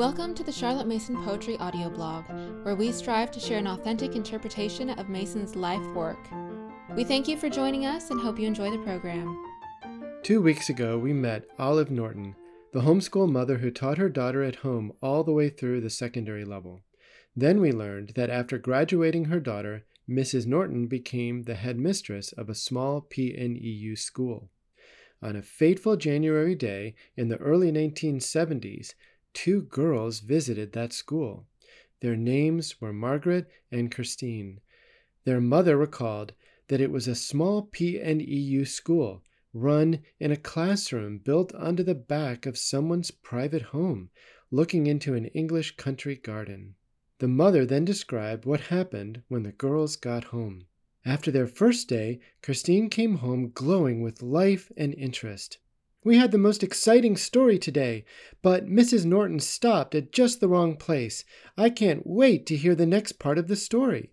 Welcome to the Charlotte Mason Poetry audio blog, where we strive to share an authentic interpretation of Mason's life work. We thank you for joining us and hope you enjoy the program. Two weeks ago, we met Olive Norton, the homeschool mother who taught her daughter at home all the way through the secondary level. Then we learned that after graduating her daughter, Mrs. Norton became the headmistress of a small PNEU school. On a fateful January day in the early 1970s, two girls visited that school. Their names were Margaret and Christine. Their mother recalled that it was a small PNEU school run in a classroom built under the back of someone's private home, looking into an English country garden. The mother then described what happened when the girls got home. After their first day, Christine came home glowing with life and interest. We had the most exciting story today, but Mrs. Norton stopped at just the wrong place. I can't wait to hear the next part of the story.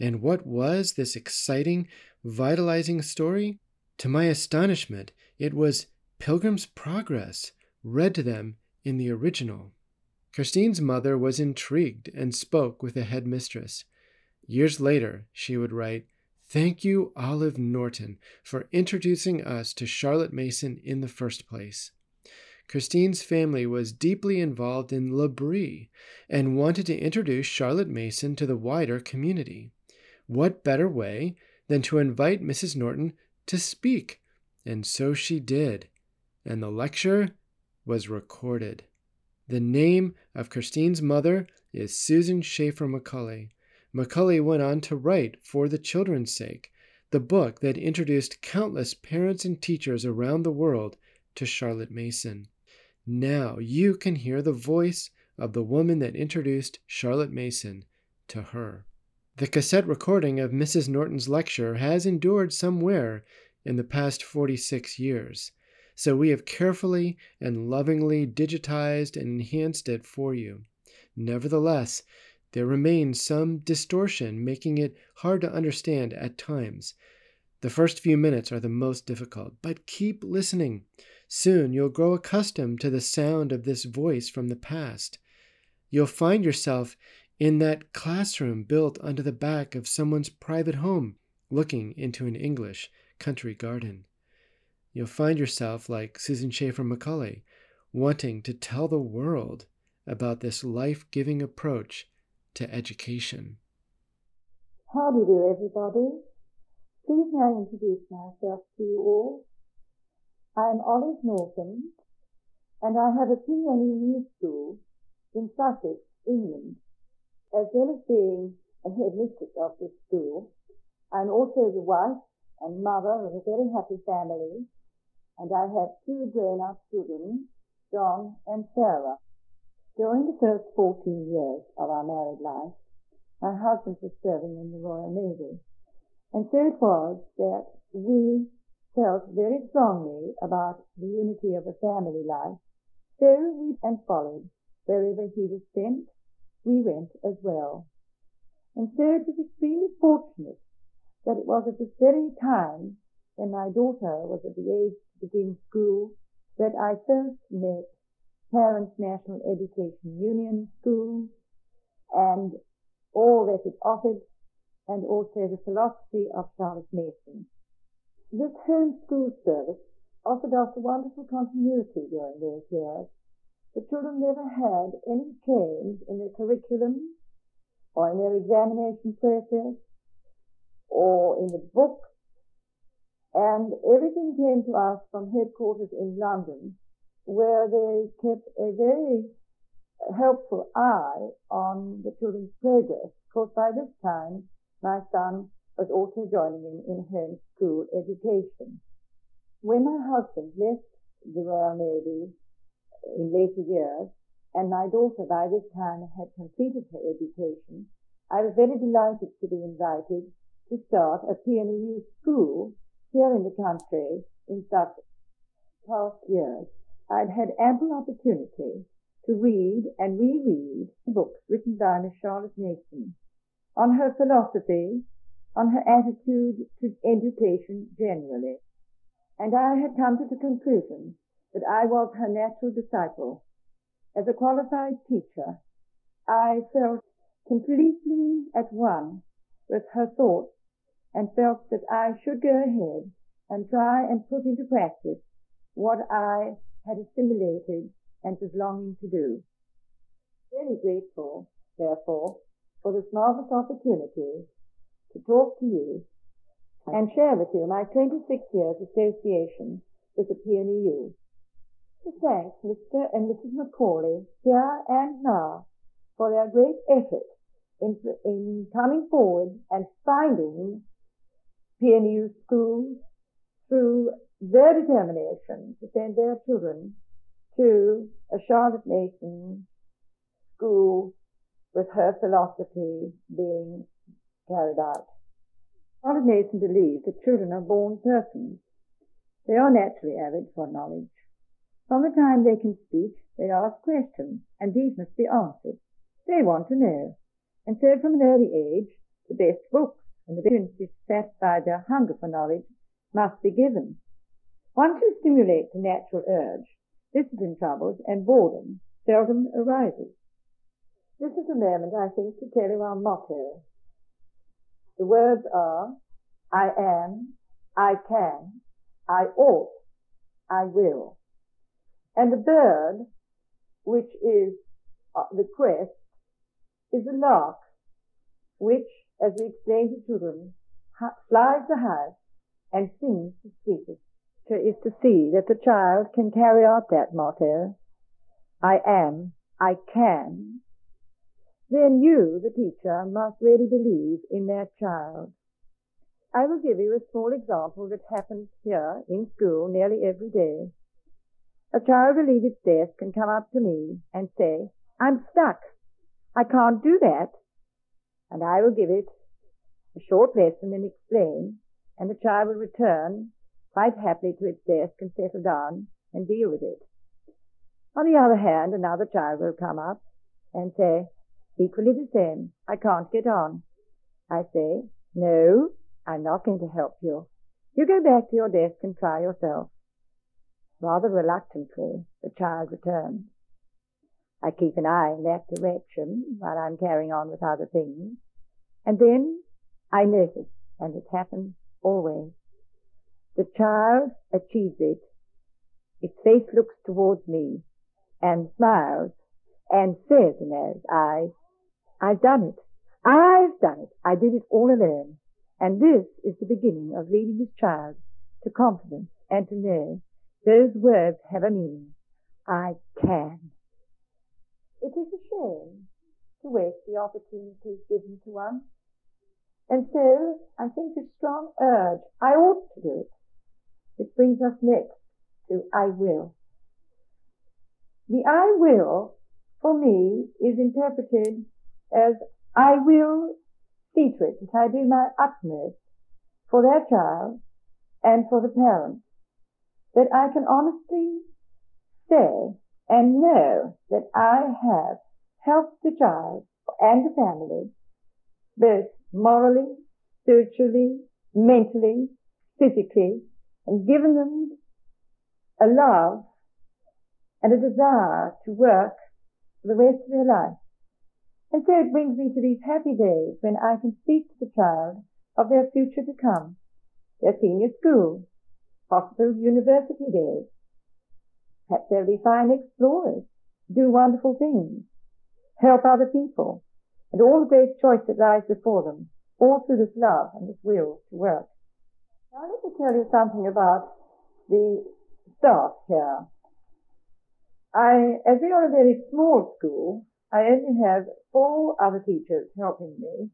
And what was this exciting, vitalizing story? To my astonishment, it was Pilgrim's Progress, read to them in the original. Christine's mother was intrigued and spoke with the headmistress. Years later, she would write, Thank you, Olive Norton, for introducing us to Charlotte Mason in the first place. Christine's family was deeply involved in L'Abri and wanted to introduce Charlotte Mason to the wider community. What better way than to invite Mrs. Norton to speak? And so she did, and the lecture was recorded. The name of Christine's mother is Susan Schaeffer Macaulay. Macaulay went on to write For the Children's Sake, the book that introduced countless parents and teachers around the world to Charlotte Mason. Now you can hear the voice of the woman that introduced Charlotte Mason to her. The cassette recording of Mrs. Norton's lecture has endured somewhere in the past 46 years, so we have carefully and lovingly digitized and enhanced it for you. Nevertheless, there remains some distortion, making it hard to understand at times. The first few minutes are the most difficult, but keep listening. Soon you'll grow accustomed to the sound of this voice from the past. You'll find yourself in that classroom built under the back of someone's private home, looking into an English country garden. You'll find yourself, like Susan Schaeffer Macaulay, wanting to tell the world about this life giving approach to education. How do you do, everybody? Please I introduce myself to you all. I am Olive Norton, and I have a PNEU school in Sussex, England. As well as being a headmistress of this school, I'm also the wife and mother of a very happy family, and I have two grown-up children, John and Sarah. During the first 14 years of our married life, my husband was serving in the Royal Navy. And so it was that we felt very strongly about the unity of a family life. So we and followed wherever he was sent, we went as well. And so it was extremely fortunate that it was at this very time when my daughter was at the age to begin school that I first met Parents National Education Union School, and all that it offered, and also the philosophy of Charlotte Mason. This home school service offered us a wonderful continuity during those years. The children never had any change in their curriculum or in their examination process or in the books, and everything came to us from headquarters in London where they kept a very helpful eye on the children's progress. Of course, by this time, my son was also joining in in home school education. When my husband left the Royal Navy in later years, and my daughter by this time had completed her education, I was very delighted to be invited to start a PNEU school here in the country in such past years. I'd had ample opportunity to read and reread the books written by Miss Charlotte Mason on her philosophy, on her attitude to education generally. And I had come to the conclusion that I was her natural disciple, as a qualified teacher, I felt completely at one with her thoughts and felt that I should go ahead and try and put into practice what I had assimilated and was longing to do. Very grateful, therefore, for this marvelous opportunity to talk to you and share with you my 26 years association with the PNEU. To thank Mr. and Mrs. Macaulay here and now for their great effort in, in coming forward and finding PNEU schools through their determination to send their children to a Charlotte Mason school with her philosophy being carried out. Charlotte Mason believes that children are born persons. They are naturally avid for knowledge. From the time they can speak, they ask questions, and these must be answered. They want to know. And so from an early age, the best books and the opportunities to satisfy their hunger for knowledge must be given. Once you stimulate the natural urge, discipline troubles and boredom seldom arises. This is a moment, I think, to tell you our motto. The words are, I am, I can, I ought, I will. And the bird, which is uh, the crest, is a lark, which, as we explain to children, flies the house and sings the sweetest. Is to see that the child can carry out that motto, I am, I can, then you, the teacher, must really believe in that child. I will give you a small example that happens here in school nearly every day. A child will leave its desk and come up to me and say, I'm stuck. I can't do that. And I will give it a short lesson and explain, and the child will return quite happily to its desk and settle down and deal with it. On the other hand, another child will come up and say, equally the same, I can't get on. I say, no, I'm not going to help you. You go back to your desk and try yourself. Rather reluctantly, the child returns. I keep an eye in that direction while I'm carrying on with other things. And then I notice, and it happens always, the child achieves it. Its face looks towards me and smiles and says its eyes, I've done it. I've done it. I did it all alone. And this is the beginning of leading this child to confidence and to know those words have a meaning. I can. It is a shame to waste the opportunities given to one. And so I think a strong urge, I ought to do it, which brings us next to I will. The I will, for me, is interpreted as I will see to it that I do my utmost for their child and for the parents, that I can honestly say and know that I have helped the child and the family, both morally, spiritually, mentally, physically, and given them a love and a desire to work for the rest of their life and so it brings me to these happy days when I can speak to the child of their future to come, their senior school, possible university days. Perhaps they'll be fine explorers, do wonderful things, help other people, and all the great choice that lies before them, all through this love and this will to work. Now let me tell you something about the staff here. I, as we are a very small school, I only have four other teachers helping me,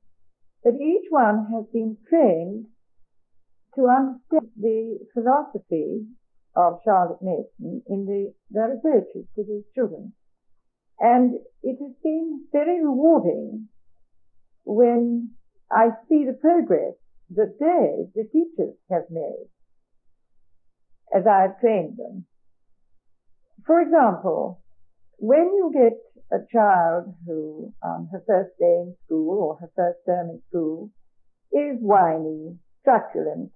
but each one has been trained to understand the philosophy of Charlotte Mason in the, their approaches to these children. And it has been very rewarding when I see the progress that they, the teachers, have made as I have trained them. For example, when you get a child who, on um, her first day in school or her first term in school, is whiny, truculent,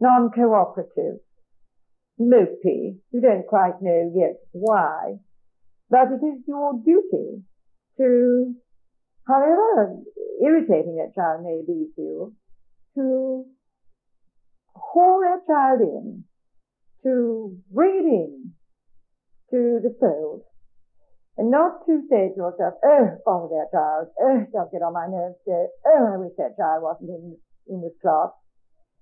non-cooperative, mopey, you don't quite know yet why, But it is your duty to, however irritating that child may be to you, to haul that child in, to in to the fold, and not to say to yourself, oh, bother that child, oh, don't get on my nerves, oh, I wish that child wasn't in, in this class.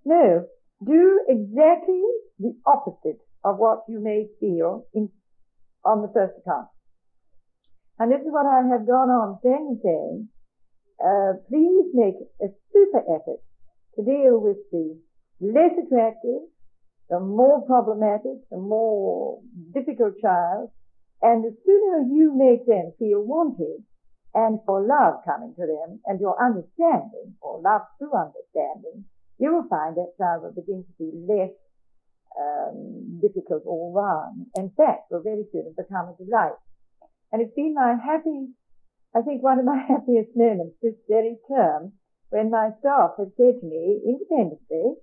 No, do exactly the opposite of what you may feel in, on the first account. And this is what I have gone on saying and saying. Uh, please make a super effort to deal with the less attractive, the more problematic, the more difficult child, and the sooner you make them feel wanted and for love coming to them and your understanding or love through understanding, you will find that child will begin to be less um, difficult all round. In fact, will very soon become a delight. And it's been my happy, I think one of my happiest moments this very term when my staff had said to me independently,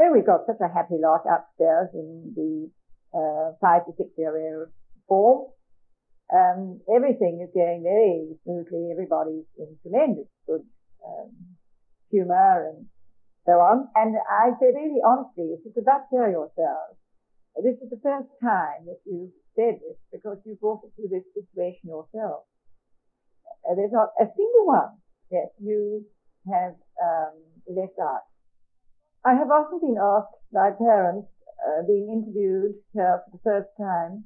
oh, we've got such a happy lot upstairs in the uh, five to six old form. Um, everything is going very smoothly. Everybody's in tremendous good um, humour and so on. And I say really honestly, if you could but tell yourselves, this is the first time that you've said this because you brought it through this situation yourself. Uh, there's not a single one that you have um, left out. I have often been asked by parents uh, being interviewed here for the first time,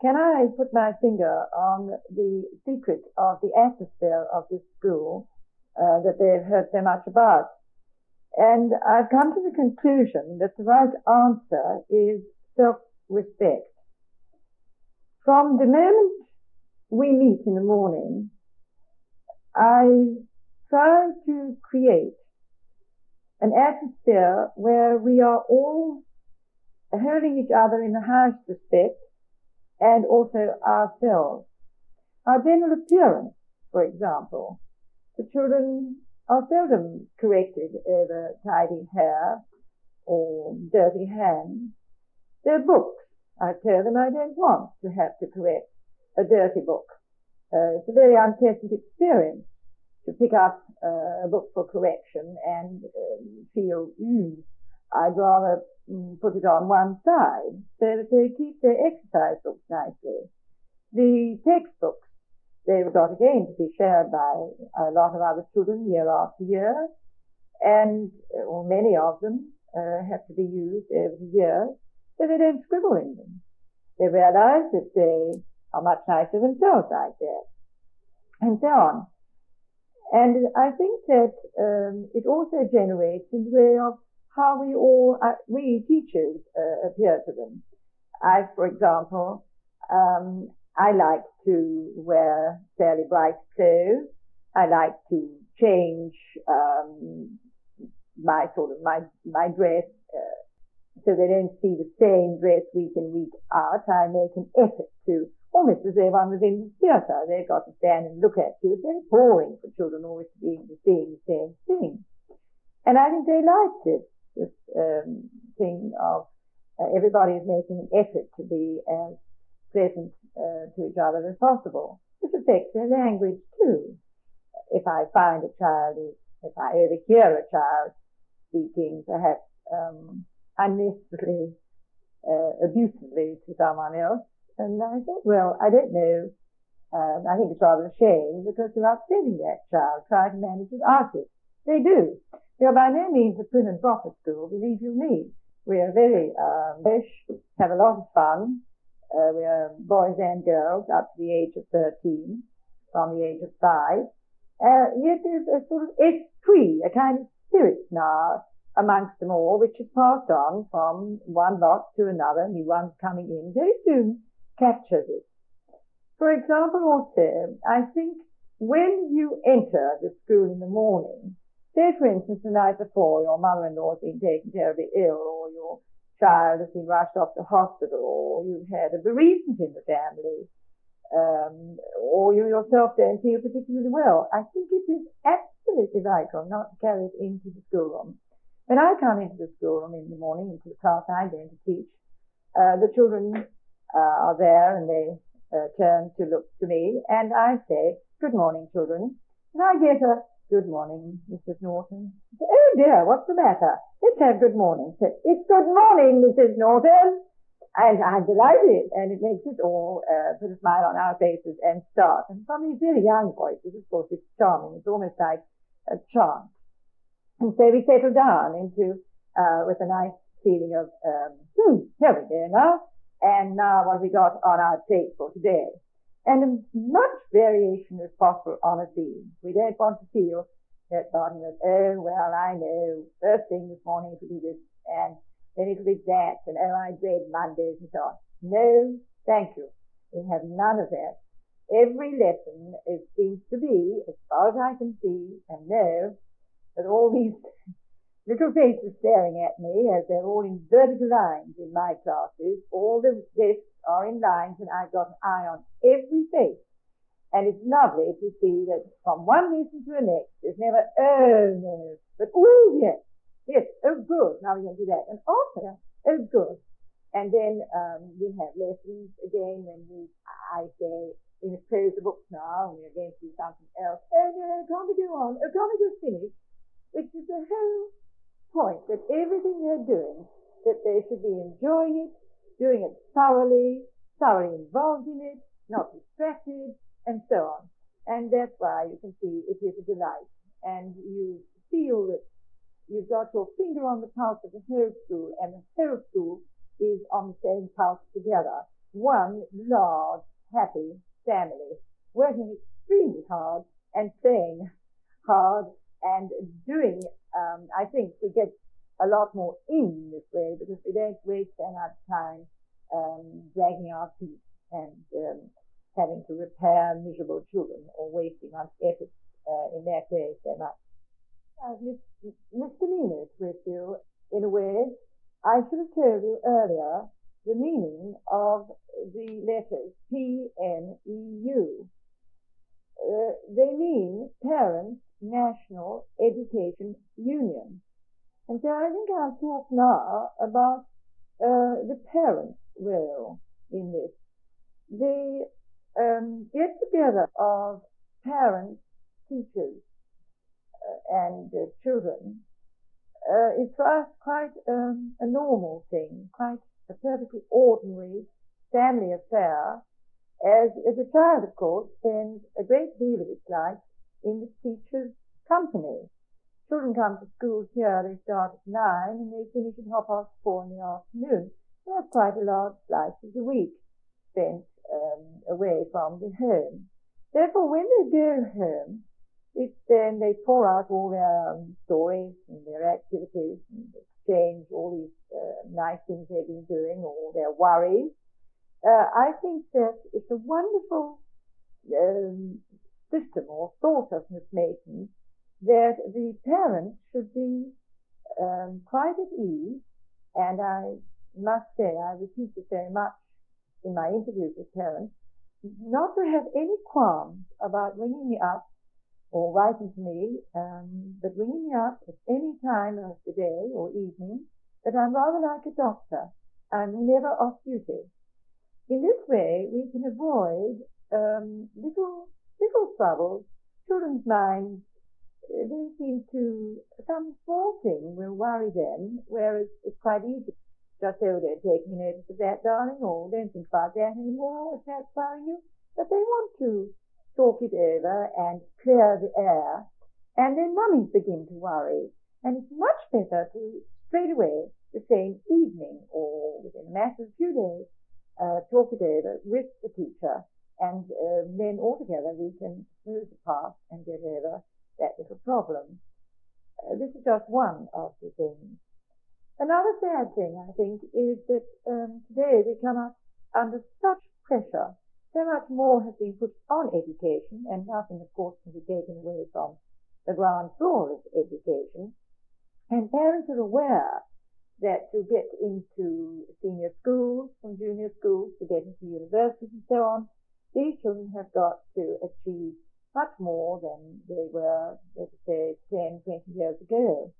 can I put my finger on the secret of the atmosphere of this school uh, that they've heard so much about? And I've come to the conclusion that the right answer is self-respect. From the moment we meet in the morning, I try to create an atmosphere where we are all holding each other in the highest respect and also ourselves. Our general appearance, for example. The children are seldom corrected over tidy hair or dirty hands. Their books I tell them I don't want to have to correct a dirty book. Uh, it's a very unpleasant experience to pick up uh, a book for correction and um, feel, mm, I'd rather mm, put it on one side so that they keep their exercise books nicely. The textbooks, they've got again to be shared by a lot of other children year after year, and or many of them uh, have to be used every year. so they don't scribble in them. They realize that they are much nicer themselves like that, and so on. And I think that um, it also generates in the way of how we all, uh, we teachers, uh, appear to them. I, for example, um, I like to wear fairly bright clothes. I like to change um, my sort of my my dress uh, so they don't see the same dress week in, week out. I make an effort to, almost as if I was in the theatre. They've got to stand and look at you. It's very boring for children always to be seeing the same thing. And I think they liked it, this um, thing of uh, everybody is making an effort to be as pleasant uh, to each other as possible. This affects their language too. If I find a child is, if I overhear a child speaking perhaps um, unnecessarily uh, abusively to someone else. And I thought, well, I don't know. Um, I think it's rather a shame because they're upsetting that child trying to manage without it. They do. We are by no means a prim and proper school, believe you me. We are very um, fresh, have a lot of fun. Uh, we are boys and girls up to the age of 13, from the age of 5. Uh, yet there's a sort of esprit, a kind of spirit now amongst them all, which is passed on from one lot to another, new ones coming in, very soon captures this. For example, also, I think when you enter the school in the morning, say for instance the night before your mother-in-law has been taken terribly ill, or your child has been rushed off to hospital, or you've had a bereavement in the family, um, or you yourself don't feel particularly well, I think it is absolutely vital not to carry it into the schoolroom. When I come into the schoolroom in the morning, into the class I'm going to teach, uh, the children are there and they uh, turn to look to me, and I say, Good morning, children. And I get a Good morning, Mrs. Norton. Oh dear, what's the matter? Let's have good morning. It's good morning, Mrs. Norton. And I'm delighted, and it makes us all uh, put a smile on our faces and start. And from these very young voices, of course, it's charming. It's almost like a chant. And so we settle down into, uh, with a nice feeling of, um, hmm, here we go now. And now what we got on our plate for today? and as much variation as possible on a theme. We don't want to feel that bottom of, oh, well, I know, first thing this morning it'll be this, and then it'll be that, and oh, I dread Mondays and so on. No, thank you. We have none of that. Every lesson, it seems to be, as far as I can see and know, that all these little faces staring at me as they're all in vertical lines in my classes, all the desks are in lines and I've got an eye on every face. And it's lovely to see that from one lesson to the next, there's never, oh no, but oh yes, yes, oh good, now going to do that. And also, oh good. And then um, we have lessons again when we, I say, we must close the books now and we're going to do something else. Oh no, can't we go on? Oh, can't we just finish? Which is the whole point that everything they're doing, that they should be enjoying it, doing it thoroughly, thoroughly involved in it, not distracted, and so on. And that's why you can see it is a delight. And you feel that you've got your finger on the pulse of the whole school, and the whole school is on the same pulse together. One large, happy family, working extremely hard and playing hard and doing, um, I think we get a lot more in this way because we don't waste so much time um, dragging our feet and um, having to repair miserable children or wasting our efforts uh, in that way so much. I've misdemeanored with you in a way. I should have told you earlier the meaning of the letters P N E U. Uh, they mean Parents National Education Union. And so I think I'll talk now about uh, the parents' role in this. The um, get together of parents, teachers, uh, and uh, children uh, is for us quite um, a normal thing, quite a perfectly ordinary family affair, as, as a child, of course, spends a great deal of its life in the teacher's company. Children come to school here, they start at nine and they finish at half past four in the afternoon. That's quite a large slice of the week spent um, away from the home. Therefore, when they go home, it's then they pour out all their um, stories and their activities and exchange all these uh, nice things they've been doing, all their worries. Uh, I think that it's a wonderful um, system or thought of Miss Mason that the parents should be um, quite at ease, and I must say, I repeat it very much in my interviews with parents, not to have any qualms about ringing me up or writing to me, um, but ringing me up at any time of the day or evening, that I'm rather like a doctor. I'm never off duty. In this way, we can avoid um, little little troubles. Children's minds they seem to some small thing will worry them, whereas it's quite easy just oh, they're taking notice of that, darling, or don't think about that anymore if that's worrying you. But they want to talk it over and clear the air, and then mummies begin to worry. And it's much better to straight away the same evening or within a matter of a few days uh, talk it over with the teacher, and uh, then altogether we can smooth the path and get over that little problem. Uh, this is just one of the things. Another sad thing, I think, is that um, today we come up under such pressure. So much more has been put on education, and nothing, of course, can be taken away from the ground floor of education. And parents are aware that to get into senior schools, from junior schools to get into universities and so on, these children have got to achieve much more than they were, let's say, 10, 20 years ago.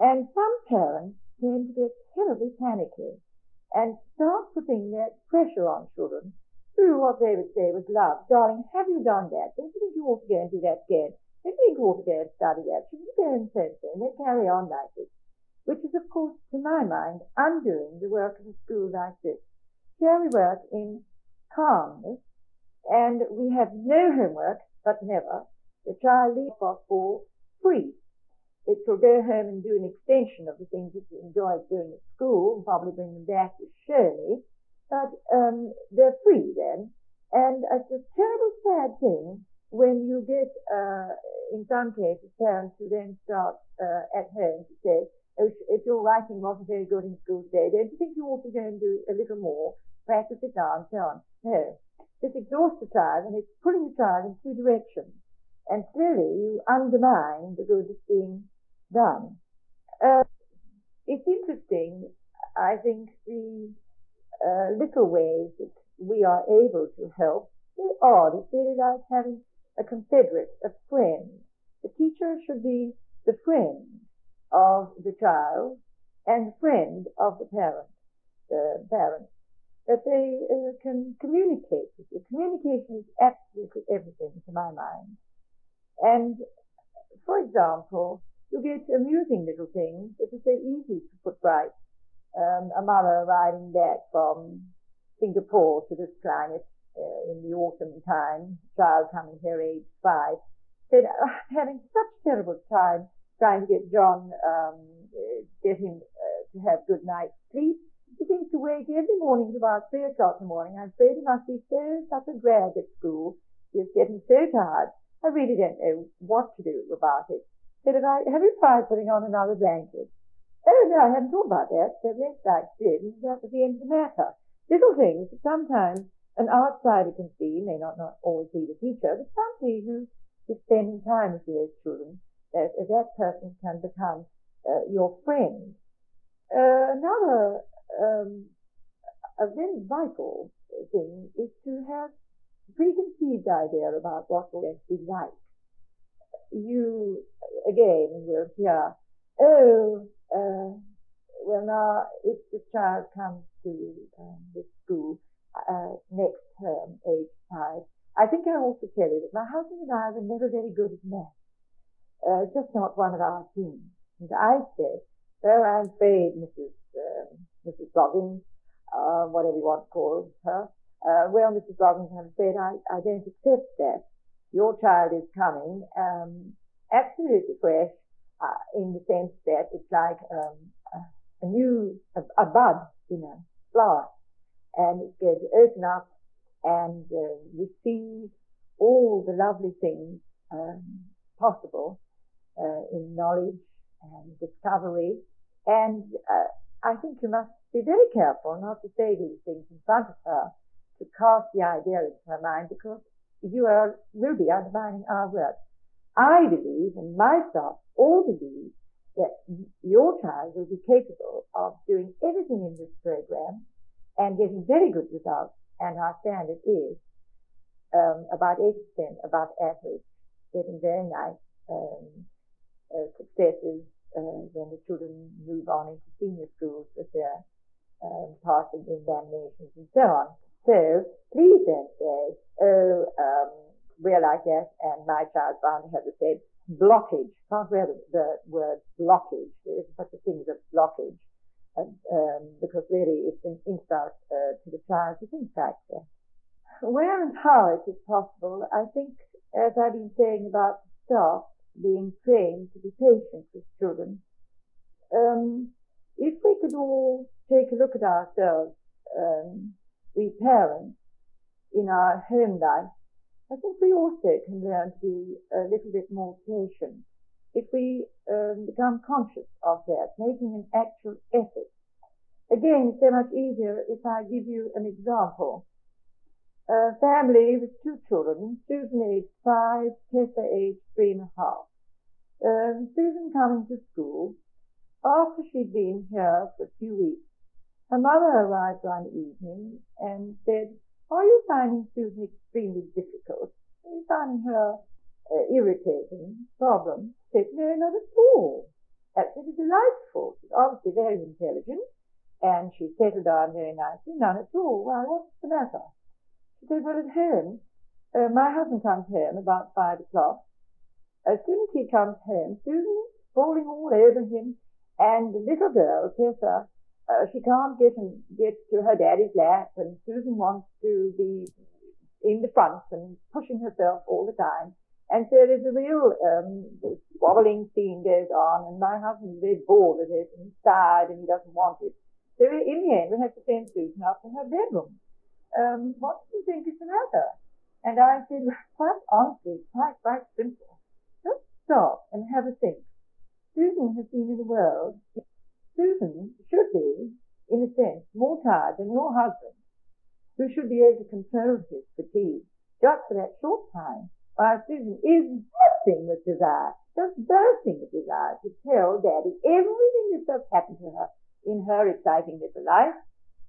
And some parents tend to get terribly panicky and start putting that pressure on children through what they would say was love. Darling, have you done that? Don't you think you ought to go and do that again? Don't you think you ought to go and study that? Shouldn't you go and so and so? And they carry on like this, which is, of course, to my mind, undoing the work of a school like this. Here we work in calmness, and we have no homework, but never. The child leaves off for free. It will go home and do an extension of the things it enjoyed doing at school, and probably bring them back to Shirley but um, they're free then. And it's a terrible sad thing when you get, uh, in some cases, parents who then start uh, at home to say, oh, if your writing wasn't very good in school today, don't you think you ought to go and do a little more, practice it now, and so on? No. This exhausts the child, and it's pulling the child in two directions. And clearly you undermine the good that's being done. Uh, it's interesting, I think, the uh, little ways that we are able to help. They're odd. It's really like having a confederate, a friend. The teacher should be the friend of the child and friend of the parent, the parent, that they uh, can communicate with you. Communication is absolutely everything to my mind. And, for example, you get amusing little things that are so easy to put right um, a mother riding back from Singapore to this climate uh, in the autumn time, child coming here age five, said, oh, I'm having such terrible time trying to get John, um, get him uh, to have good night's sleep. He seems to wake every morning at about three o'clock in the morning. I'm afraid he must be so such a drag at school. He's getting so tired. I really don't know what to do about it. I, have you tried putting on another blanket? Oh, no, I hadn't thought about that. So yes, I did. And that was the end of the matter. Little things that sometimes an outsider can see, may not, not always be the teacher, but somebody who is spending time with those children, that that person can become uh, your friend. Uh, another um, a very vital thing is to have preconceived idea about what will be like. You, again, will hear, oh, uh, well, now, if the child comes to um, this school uh, next term, age five, I think I also tell you that my husband and I were never very good at math. Uh, just not one of our teams. And I said, well, I'm afraid, Mrs. Mrs. Bloggins, uh, whatever you want to call her, uh, well, Mrs. Bloggins, I'm afraid I, I don't accept that. Your child is coming, um, absolutely fresh, uh, in the sense that it's like um, a new, a, a, bud in a flower, and it's going to open up and uh, receive all the lovely things um, possible uh, in knowledge and discovery. And uh, I think you must be very careful not to say these things in front of her to cast the idea into her mind because you are, will be undermining our work. I believe, and my staff all believe, that your child will be capable of doing everything in this program and getting very good results. And our standard is um, about 80% above average, getting very nice um, uh, successes when the children move on into senior schools with their um, passing examinations and so on. So please don't say, oh, um, we're like and my child bound to have the same blockage. Can't wear the, the word blockage. There is such a thing as blockage, and, um, because really it's an insult uh, to the child to think like. Where and how it is possible, I think, as I've been saying about the staff being trained to be patient with children, um, if we could all take a look at ourselves, um, we parents, in our home life, I think we also can learn to be a little bit more patient if we um, become conscious of that, making an actual effort. Again, it's so much easier if I give you an example. A family with two children, Susan aged five, Tessa aged three and a half. Um, Susan coming to school, after she'd been here for a few weeks, her mother arrived one evening and said, are you finding Susan extremely difficult? Are you finding her uh, irritating? Problem? Said, no, not at all. Absolutely delightful. She's obviously very intelligent, and she settled down very nicely. None at all. Why, what's the matter? She said, well, at home, uh, my husband comes home about five o'clock. As soon as he comes home, Susan is falling all over him, and the little girl, Tessa, uh, she can't get and get to her daddy's lap, and Susan wants to be in the front and pushing herself all the time. And so there's a real um, scene goes on, and my husband very bored with it, and he's tired, and he doesn't want it. So in the end, we have to send Susan up to her bedroom. Um, what do you think is the matter? And I said, quite honestly, quite, quite simple. Just stop and have a think. Susan has been in the world. Susan should be, in a sense, more tired than your husband, who should be able to control his fatigue just for that short time while Susan is bursting with desire, just bursting with desire to tell Daddy everything that's just happened to her in her exciting little life,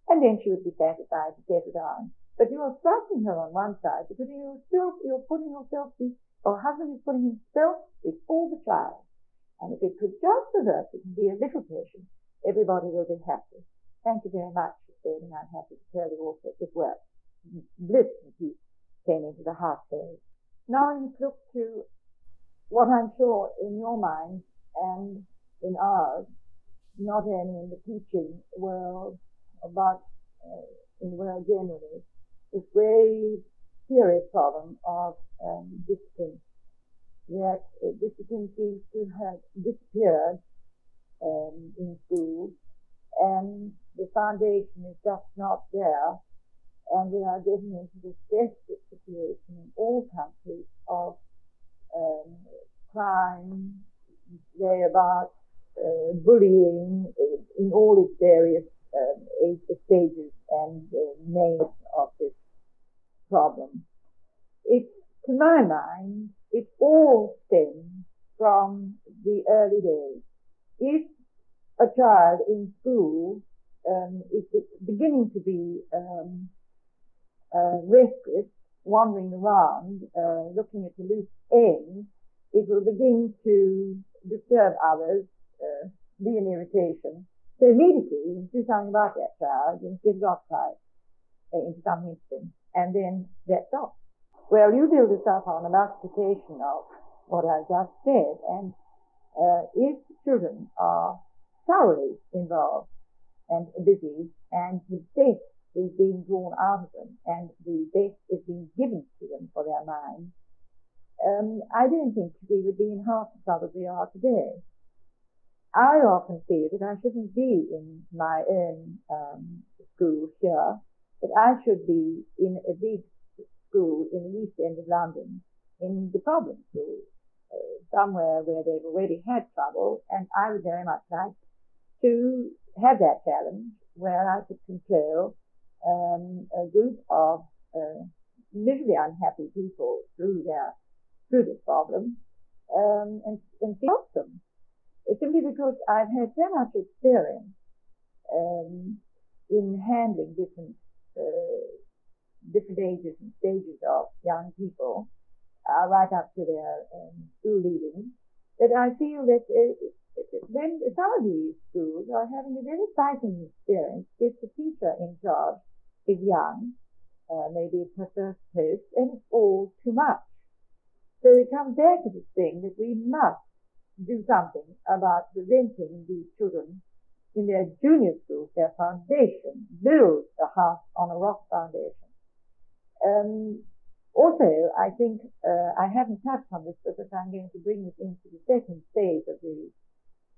and then she would be satisfied to get it on. But you are thrusting her on one side because you're still, you're putting yourself, or husband is putting himself before the child. And if it could just reverse it and be a little patient, everybody will be happy. Thank you very much, said, and I'm happy to tell you also it worked. Bliss and peace came into the heart there. Now let's look to what I'm sure in your mind and in ours, not only in the teaching world, but uh, in world generally, this very serious problem of um, discipline. That uh, discipline seems to have disappeared um, in schools, and the foundation is just not there and we are getting into this desperate situation in all countries of um, crime, thereabout uh, bullying uh, in all its various stages and uh, names of this problem. It, to my mind, it all stems from the early days. If a child in school um, is beginning to be um, uh, restless, wandering around, uh, looking at the loose ends, it will begin to disturb others, uh, be an irritation. So immediately you do something about that child, you get it occupied uh, into something interesting, and then that stops. Well, you build this up on a multiplication of what I just said, and uh, if children are thoroughly involved and busy, and the best is being drawn out of them and the best is being given to them for their minds, um, I don't think we would be in half the trouble we are today. I often feel that I shouldn't be in my own um, school here, that I should be in a big school in the east end of London, in the problem school, uh, somewhere where they've already had trouble, and I would very much like to have that challenge where I could control um, a group of uh, miserably unhappy people through their through this problem um, and, and help them. Simply because I've had so much experience um, in handling different uh, different ages and stages of young people, uh, right up to their um, school leaving, that I feel that uh, when some of these schools are having a very exciting experience, if the teacher in charge is young, uh, maybe it's her first post, and it's all too much. So it comes back to this thing that we must do something about preventing these children in their junior schools, their foundation, build a house on a rock foundation. Um, also, I think uh, I haven't touched on this because I'm going to bring this into the second stage of the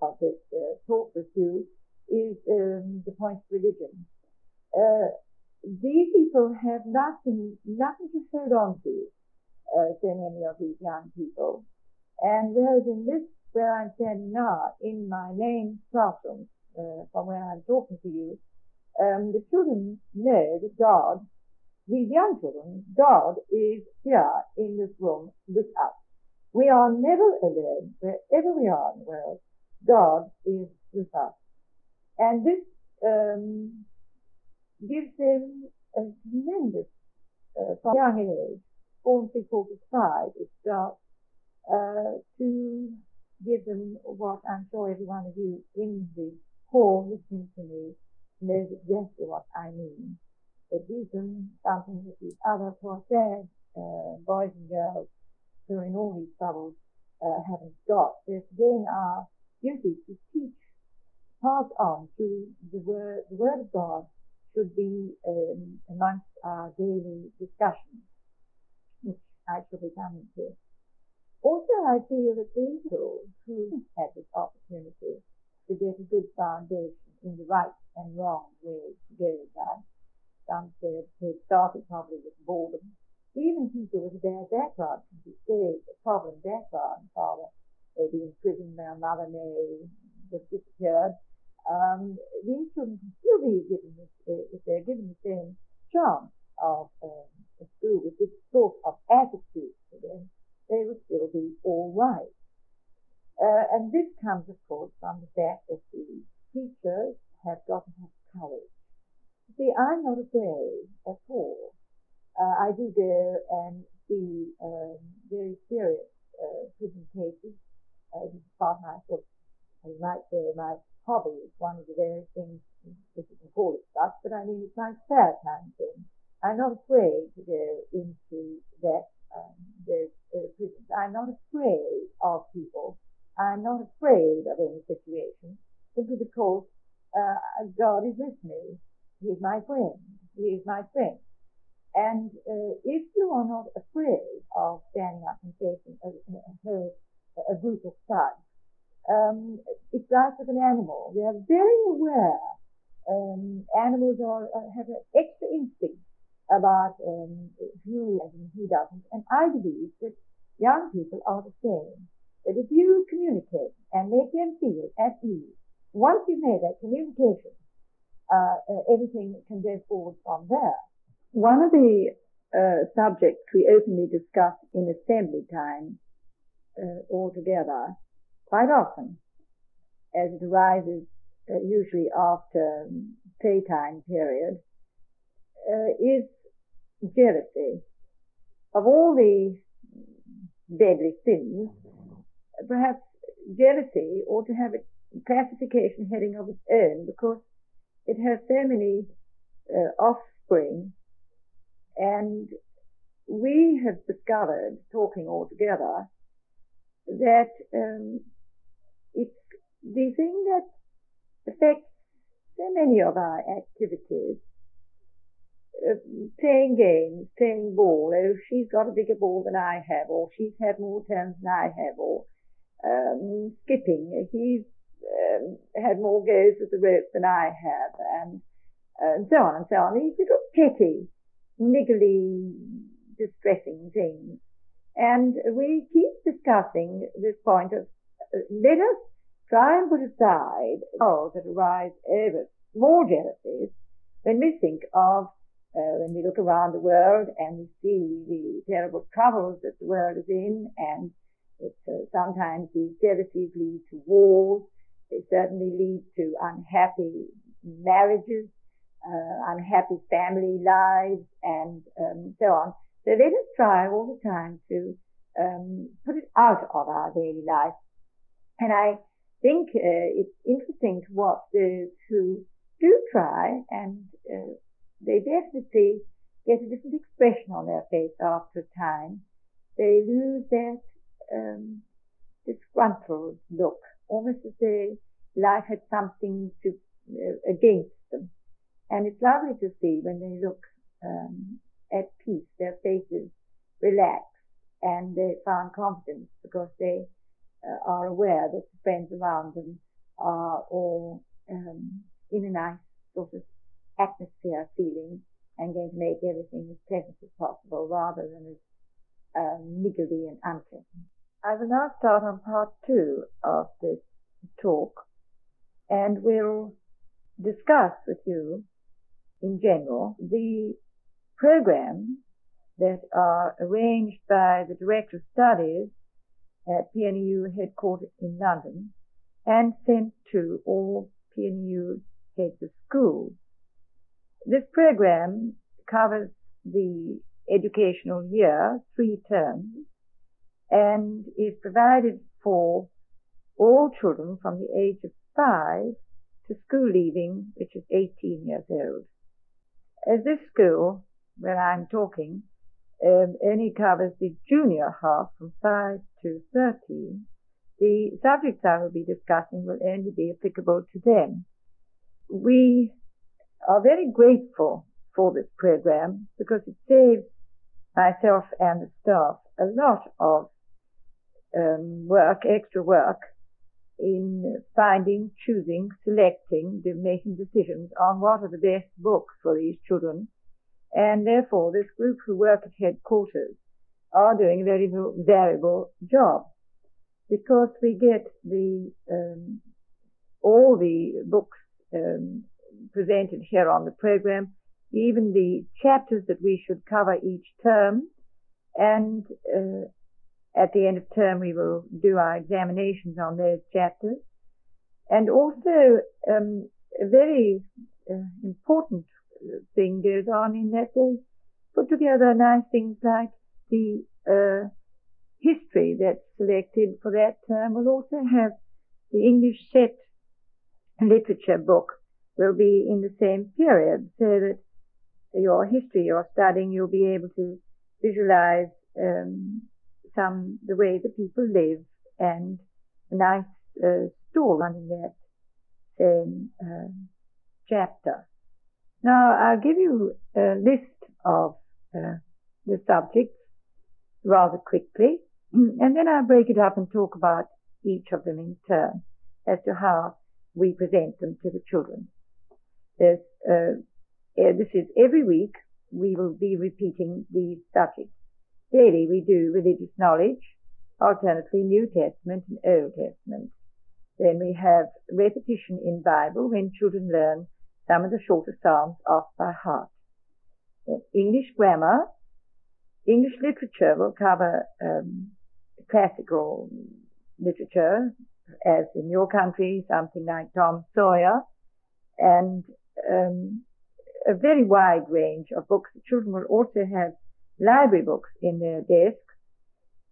of this uh, talk with you is um, the point of religion. Uh, these people have nothing, nothing to hold on to, uh, so many of these young people. And whereas in this, where I'm standing now, in my main classroom, uh, from where I'm talking to you, um, the children know that God, these young children, God is here in this room with us. We are never alone. Wherever we are in the world, God is with us. And this um, gives them a tremendous, uh, from young age, form before the side, it starts uh, to give them what I'm sure every one of you in the hall listening to me knows exactly what I mean. It gives them something that these other poor sad uh, boys and girls who are in all these troubles uh, haven't got. There's again our duty to teach, pass on through the word, the word of God should be um, amongst our daily discussions, which I shall be coming to. Also, I feel that these people who had this opportunity to get a good foundation in the right and wrong way to go life, some said they started probably with boredom. Even people with a bad background can be say a problem background, father may be in prison, their mother may have disappeared. Um, these children can still be given this, uh, if they're given the same chance of um, a school with this sort of attitude to them, they would still be all right. Uh, and this comes, of course, from the fact that the teachers have got to have courage. See, I'm not afraid at all. Uh, I do go and see um, very serious uh, prison cases. Uh, this is part of my book. I might say my hobby is one of the various things, if you can call it such, but I mean it's my spare time thing. I'm not afraid to go into that um, uh, prisons. I'm not afraid of people. I'm not afraid of any situation simply because uh, God is with me. He is my friend. He is my friend. And uh, if you are not afraid of standing up and facing a, a, a group of thugs, um, it's like with an animal. They are very aware. Um, animals are, uh, have an extra instinct about um, who and who doesn't. And I believe that young people are the same. That if you communicate and make them feel at ease, once you've made that communication, uh, uh, everything can go forward from there. One of the uh, subjects we openly discuss in assembly time uh, altogether quite often, as it arises uh, usually after um, playtime period, uh, is jealousy. Of all the deadly sins, perhaps jealousy ought to have a classification heading of its own because it has so many uh, offspring and we have discovered, talking all together, that um, it's the thing that affects so many of our activities uh, playing games, playing ball. Oh, she's got a bigger ball than I have, or she's had more turns than I have, or um, skipping. He's um, had more goes with the rope than I have, and, uh, and so on and so on. These little petty, niggly, distressing things. And we keep discussing this point of uh, let us try and put aside all that arise over more jealousies when we think of uh, when we look around the world and we see the terrible troubles that the world is in, and uh, sometimes these jealousies lead to wars, they certainly lead to unhappy marriages, uh, unhappy family lives, and um, so on. So let us try all the time to um, put it out of our daily life. And I think uh, it's interesting to watch those who do try and uh, they definitely get a different expression on their face after a time. They lose that um, disgruntled look, almost as if life had something to uh, against them. And it's lovely to see when they look um, at peace, their faces relax, and they found confidence because they uh, are aware that the friends around them are all um, in a nice sort of atmosphere feeling and going to make everything as pleasant as possible rather than as um, niggly and unpleasant. I will now start on part two of this talk and we'll discuss with you in general the programs that are arranged by the Director of Studies at PNEU headquarters in London and sent to all PNEU heads of schools this program covers the educational year, three terms, and is provided for all children from the age of five to school leaving, which is 18 years old. As this school where I'm talking, um, only covers the junior half from 5 to 13, the subjects I will be discussing will only be applicable to them. We are very grateful for this program because it saves myself and the staff a lot of um, work, extra work, in finding, choosing, selecting, making decisions on what are the best books for these children. And therefore, this group who work at headquarters are doing a very valuable job because we get the um, all the books um, presented here on the program, even the chapters that we should cover each term, and uh, at the end of term we will do our examinations on those chapters, and also um, a very uh, important thing goes on in that they put together nice things like the uh, history that's selected for that term. Will also have the English set literature book will be in the same period so that your history you're studying you'll be able to visualize um, some the way the people live and a nice uh, story running that same uh, chapter. Now I'll give you a list of uh, the subjects rather quickly. And then I'll break it up and talk about each of them in turn as to how we present them to the children. Uh, this is every week we will be repeating these subjects. Daily we do religious knowledge, alternately New Testament and Old Testament. Then we have repetition in Bible when children learn some of the shorter Psalms off by heart. Then English grammar, English literature will cover um, classical literature, as in your country, something like Tom Sawyer, and um, a very wide range of books. Children will also have library books in their desks.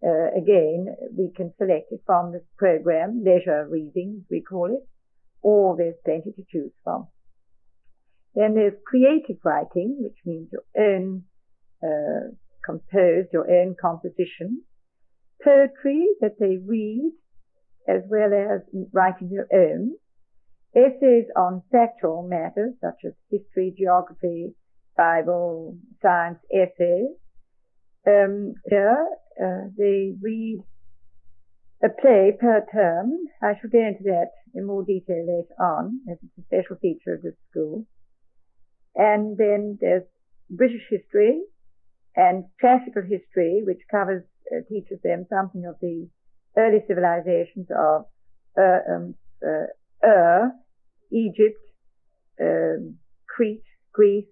Uh, again, we can select it from this program, leisure reading, we call it, or there's plenty to choose from. Then there's creative writing, which means your own uh, compose, your own composition poetry that they read, as well as writing their own, essays on factual matters such as history, geography, Bible, science essays. Um, here, uh, they read a play per term. I shall go into that in more detail later on, as it's a special feature of this school. And then there's British history and classical history, which covers uh, teaches them something of the early civilizations of uh, um, uh, Ur, Egypt, um, Crete, Greece,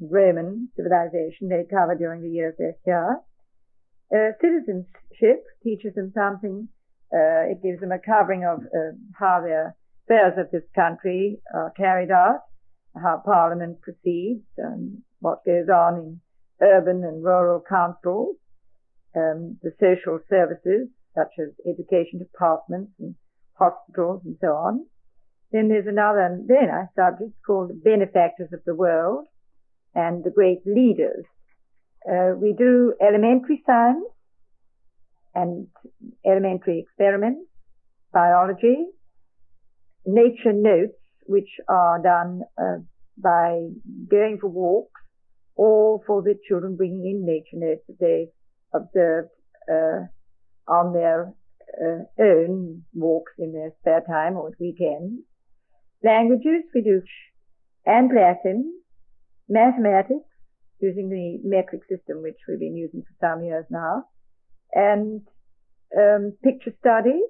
Roman civilization they cover during the years they're here. Uh, citizenship teaches them something. Uh, it gives them a covering of uh, how the affairs of this country are carried out, how Parliament proceeds, and what goes on in urban and rural councils, um, the social services, such as education departments and hospitals and so on. Then there's another very nice subject called benefactors of the world and the great leaders. Uh, we do elementary science and elementary experiments, biology, nature notes, which are done uh, by going for walks or for the children bringing in nature notes that they've observed uh, on their uh, own walks in their spare time or at weekends. Languages, we do and Latin, mathematics, using the metric system which we've been using for some years now, and um, picture study,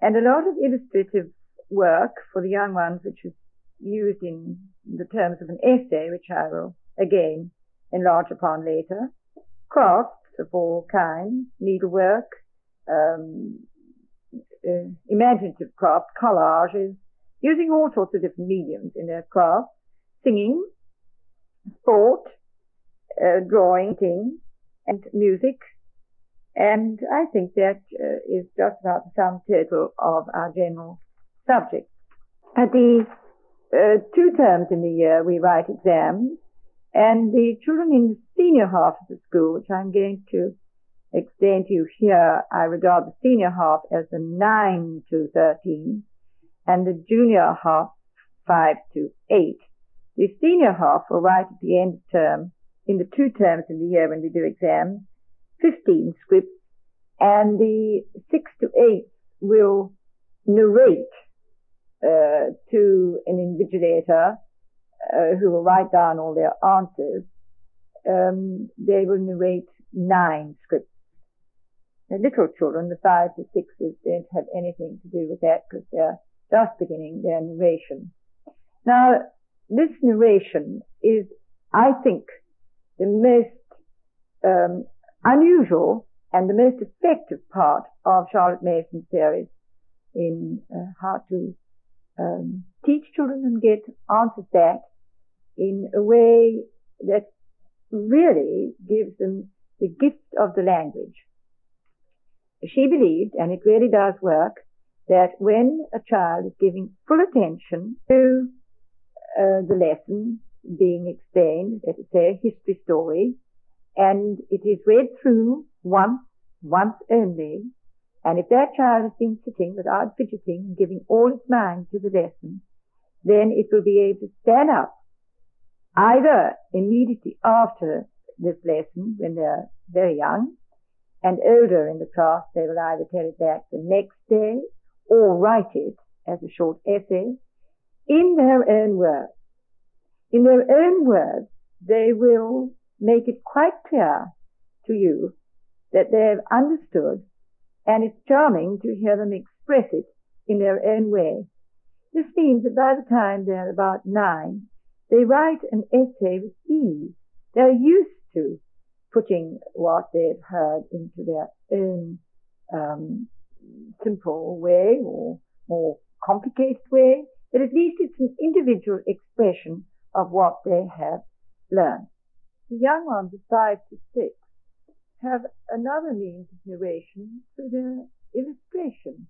and a lot of illustrative work for the young ones, which is used in the terms of an essay, which I will again enlarge upon later. Crafts, of all kinds, needlework, um, uh, imaginative craft, collages, using all sorts of different mediums in their craft, singing, sport, uh, drawing, and music. And I think that uh, is just about the sum total of our general subjects. At the uh, two terms in the year, we write exams, And the children in the senior half of the school, which I'm going to explain to you here, I regard the senior half as the 9 to 13 and the junior half 5 to 8. The senior half will write at the end of term, in the two terms in the year when we do exams, 15 scripts, and the 6 to 8 will narrate uh, to an invigilator uh, who will write down all their answers. Um, they will narrate nine scripts. The little children, the five to sixes, don't have anything to do with that because they're just beginning their narration. Now, this narration is, I think, the most um, unusual and the most effective part of Charlotte Mason's series in uh, how to um, teach children and get answers back in a way that really gives them the gift of the language. She believed, and it really does work, that when a child is giving full attention to uh, the lesson being explained, let us say a history story, and it is read through once, once only, and if that child has been sitting without fidgeting and giving all its mind to the lesson, then it will be able to stand up either immediately after this lesson when they're very young and older in the class, they will either tell it back the next day or write it as a short essay in their own words. In their own words, they will make it quite clear to you that they have understood and it's charming to hear them express it in their own way. This means that by the time they're about nine, they write an essay with ease. They're used to putting what they've heard into their own um, simple way or more complicated way, but at least it's an individual expression of what they have learned. The young ones of five to six have another means of narration through their illustration.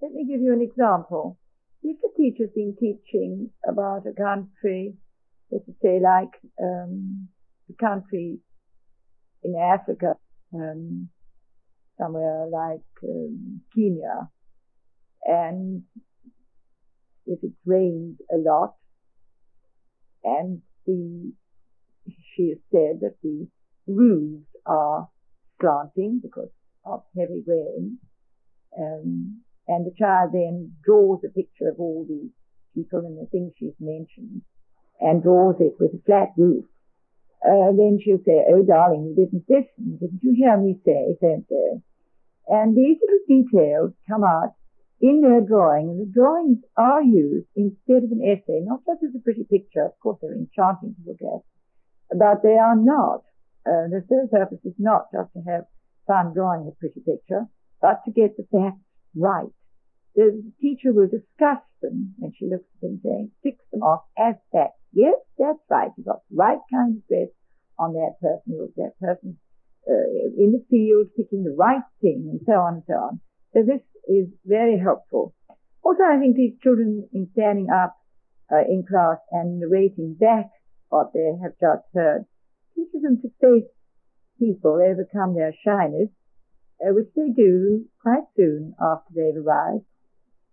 Let me give you an example. If the teacher's been teaching about a country, let's say like um, the country in Africa, um, somewhere like um, Kenya, and if it rains a lot, and the she has said that the roofs are slanting because of heavy rain. Um, and the child then draws a picture of all the people and the things she's mentioned and draws it with a flat roof. Uh, then she'll say, oh darling, you didn't listen. Didn't you hear me say so? And these little details come out in their drawing, and the drawings are used instead of an essay, not just as a pretty picture, of course they're enchanting to look at, but they are not uh, the third purpose is not just to have fun drawing a pretty picture, but to get the facts right. The teacher will discuss them when she looks at them saying, "Fix them off as that. Yes, that's right. You've got the right kind of dress on that person. You that person uh, in the field picking the right thing and so on and so on. So this is very helpful. Also, I think these children in standing up uh, in class and narrating back what they have just heard teaches them to face people, overcome their shyness, uh, which they do quite soon after they've arrived.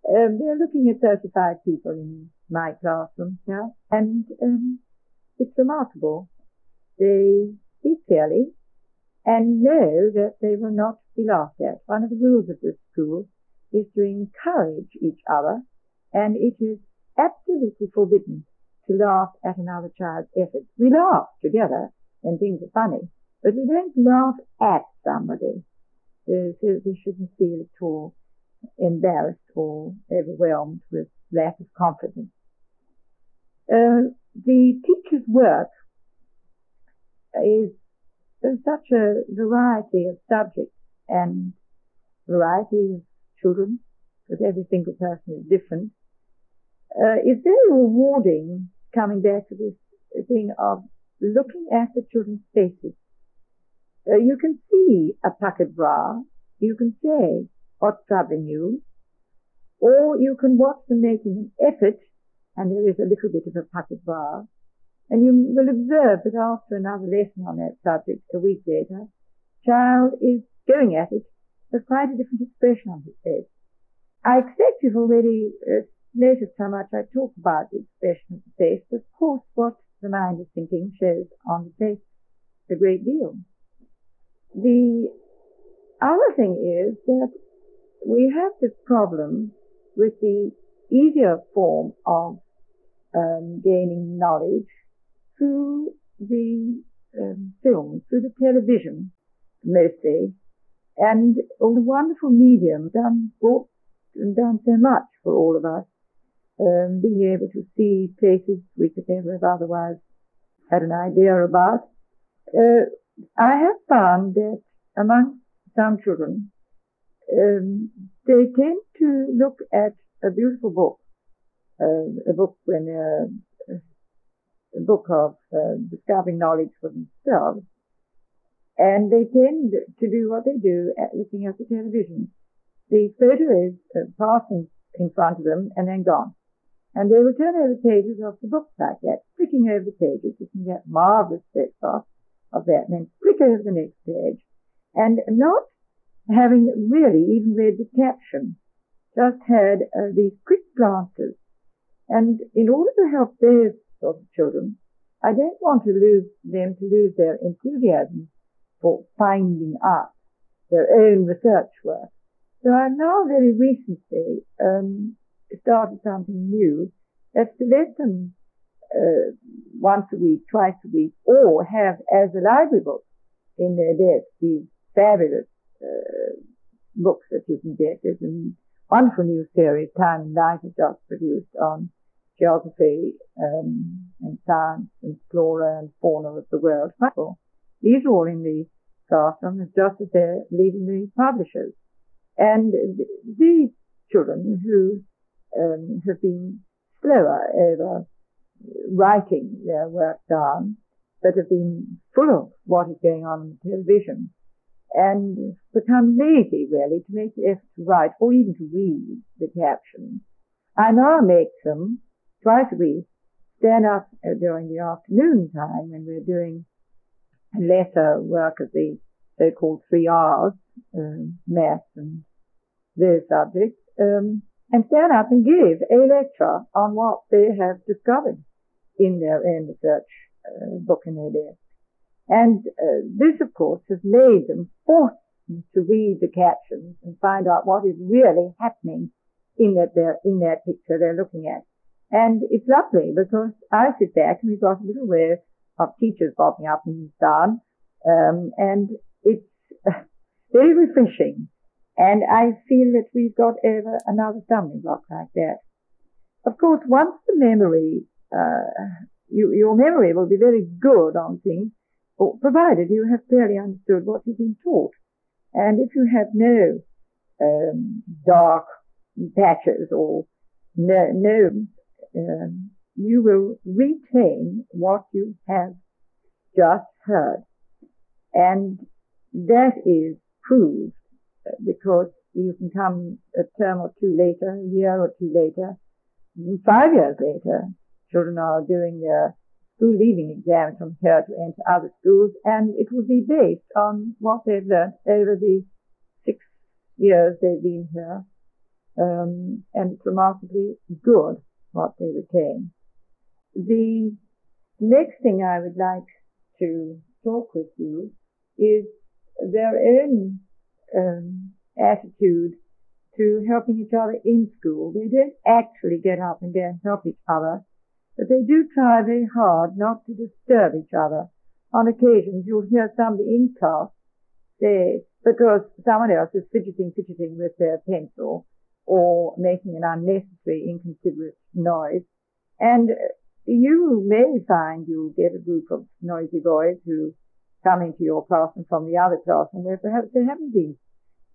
Um, they're looking at 35 people in my classroom and um, it's remarkable. They speak clearly and know that they will not be laughed at. One of the rules of this school is to encourage each other, and it is absolutely forbidden to laugh at another child's efforts. We laugh together, when things are funny. But we don't laugh at somebody. So they shouldn't feel at all embarrassed or overwhelmed with lack of confidence. Uh, the teacher's work is such a variety of subjects and variety of children, because every single person is different. Uh, it's very rewarding coming back to this thing of looking at the children's faces. Uh, you can see a puckered brow. You can say what's troubling you. Or you can watch them making an effort, and there is a little bit of a puckered brow. And you will observe that after another lesson on that subject a week later, child is going at it with quite a different expression on his face. I expect you've already uh, noticed how much I talk about the expression of the face. Of course, what the mind is thinking shows on the face a great deal. The other thing is that we have this problem with the easier form of um, gaining knowledge through the um, film, through the television mostly, and all the wonderful medium done brought and done so much for all of us, um, being able to see places we could never have otherwise had an idea about. Uh, I have found that among some children, um, they tend to look at a beautiful book, uh, a book when uh, a book of uh, discovering knowledge for themselves, and they tend to do what they do at looking at the television. The photo is uh, passing in front of them and then gone. And they will turn over pages of the book like that, flicking over the pages. You can get marvelous photographs of that, and then flick over the next page, and not having really even read the caption, just had uh, these quick glances. And in order to help those sort of children, I don't want to lose them to lose their enthusiasm for finding out their own research work. So I've now very recently um, started something new. That's to let them uh, once a week, twice a week, or have as a library book in their desk these fabulous uh, books that you can get. There's a wonderful new series Time and Life has just produced on geography um, and science and flora and fauna of the world. These are all in the classroom just as they're leaving the publishers. And these children who um, have been slower over writing their work down, but have been full of what is going on on television and become lazy really to make effort to write or even to read the captions. I now make them twice a week stand up uh, during the afternoon time when we're doing a lesser work of the so-called three R's, um, math and their subjects, um, and stand up and give a lecture on what they have discovered in their own research uh, book in their. And uh, this, of course, has made them forced to read the captions and find out what is really happening in that in that picture they're looking at. And it's lovely because I sit back and we've got a little way of teachers popping up and down, um, and it's very refreshing. And I feel that we've got over another stumbling block like that. Of course, once the memory, uh, you, your memory will be very good on things, provided you have clearly understood what you've been taught. And if you have no um, dark patches or no, no um, you will retain what you have just heard. And that is proved because you can come a term or two later, a year or two later, five years later, children are doing their school leaving exams from here to enter other schools, and it will be based on what they've learned over the six years they've been here. Um, and it's remarkably good what they retain. The next thing I would like to talk with you is their own um, attitude to helping each other in school. They don't actually get up and go and help each other, but they do try very hard not to disturb each other. On occasions, you'll hear somebody in class say, because someone else is fidgeting, fidgeting with their pencil or making an unnecessary, inconsiderate noise. And you may find you get a group of noisy boys who come into your classroom from the other class and where perhaps they haven't been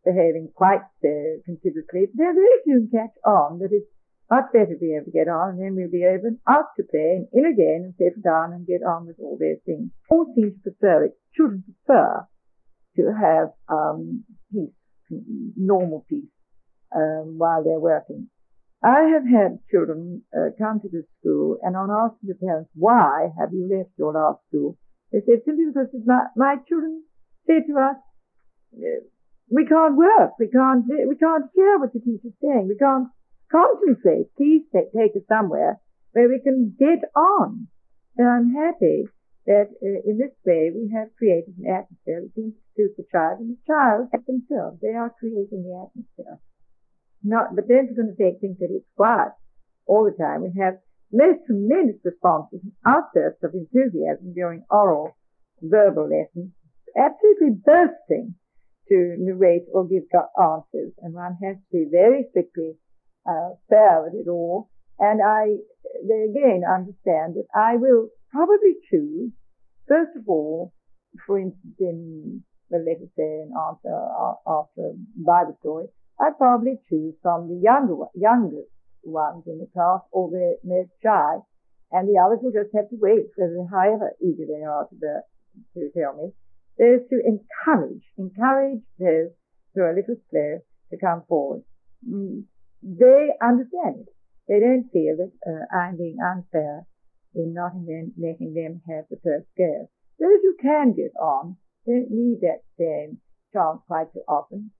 behaving quite so considerately. They're very soon catch on that it's much better be able to get on and then we'll be able to out to play and in again and settle down and get on with all their things. All seem to prefer it. Children prefer to have um, peace, normal peace, um, while they're working. I have had children uh, come to the school and on asking the parents, why have you left your last school? They said, simply because my, my children said to us, uh, we can't work, we can't, we can't hear what the teacher's saying, we can't concentrate. Please take, take us somewhere where we can get on. And I'm happy that uh, in this way we have created an atmosphere that seems to suit the child and the child themselves. They are creating the atmosphere. Not, but then we're going to take things that it's quiet all the time. We have most tremendous responses outbursts of enthusiasm during oral verbal lessons, absolutely bursting to narrate or give answers. And one has to be very strictly uh, fair with it all. And I, they again understand that I will probably choose, first of all, for instance, in, the letter say, an answer after Bible story, I'd probably choose from the younger, youngest ones in the class or the most shy, and the others will just have to wait, whether, however eager they are to, to tell me. There's to encourage, encourage those who are a little slow to come forward. Mm, they understand it. They don't feel that uh, I'm being unfair in not letting them have the first go. Those who can get on don't need that same chance quite so often.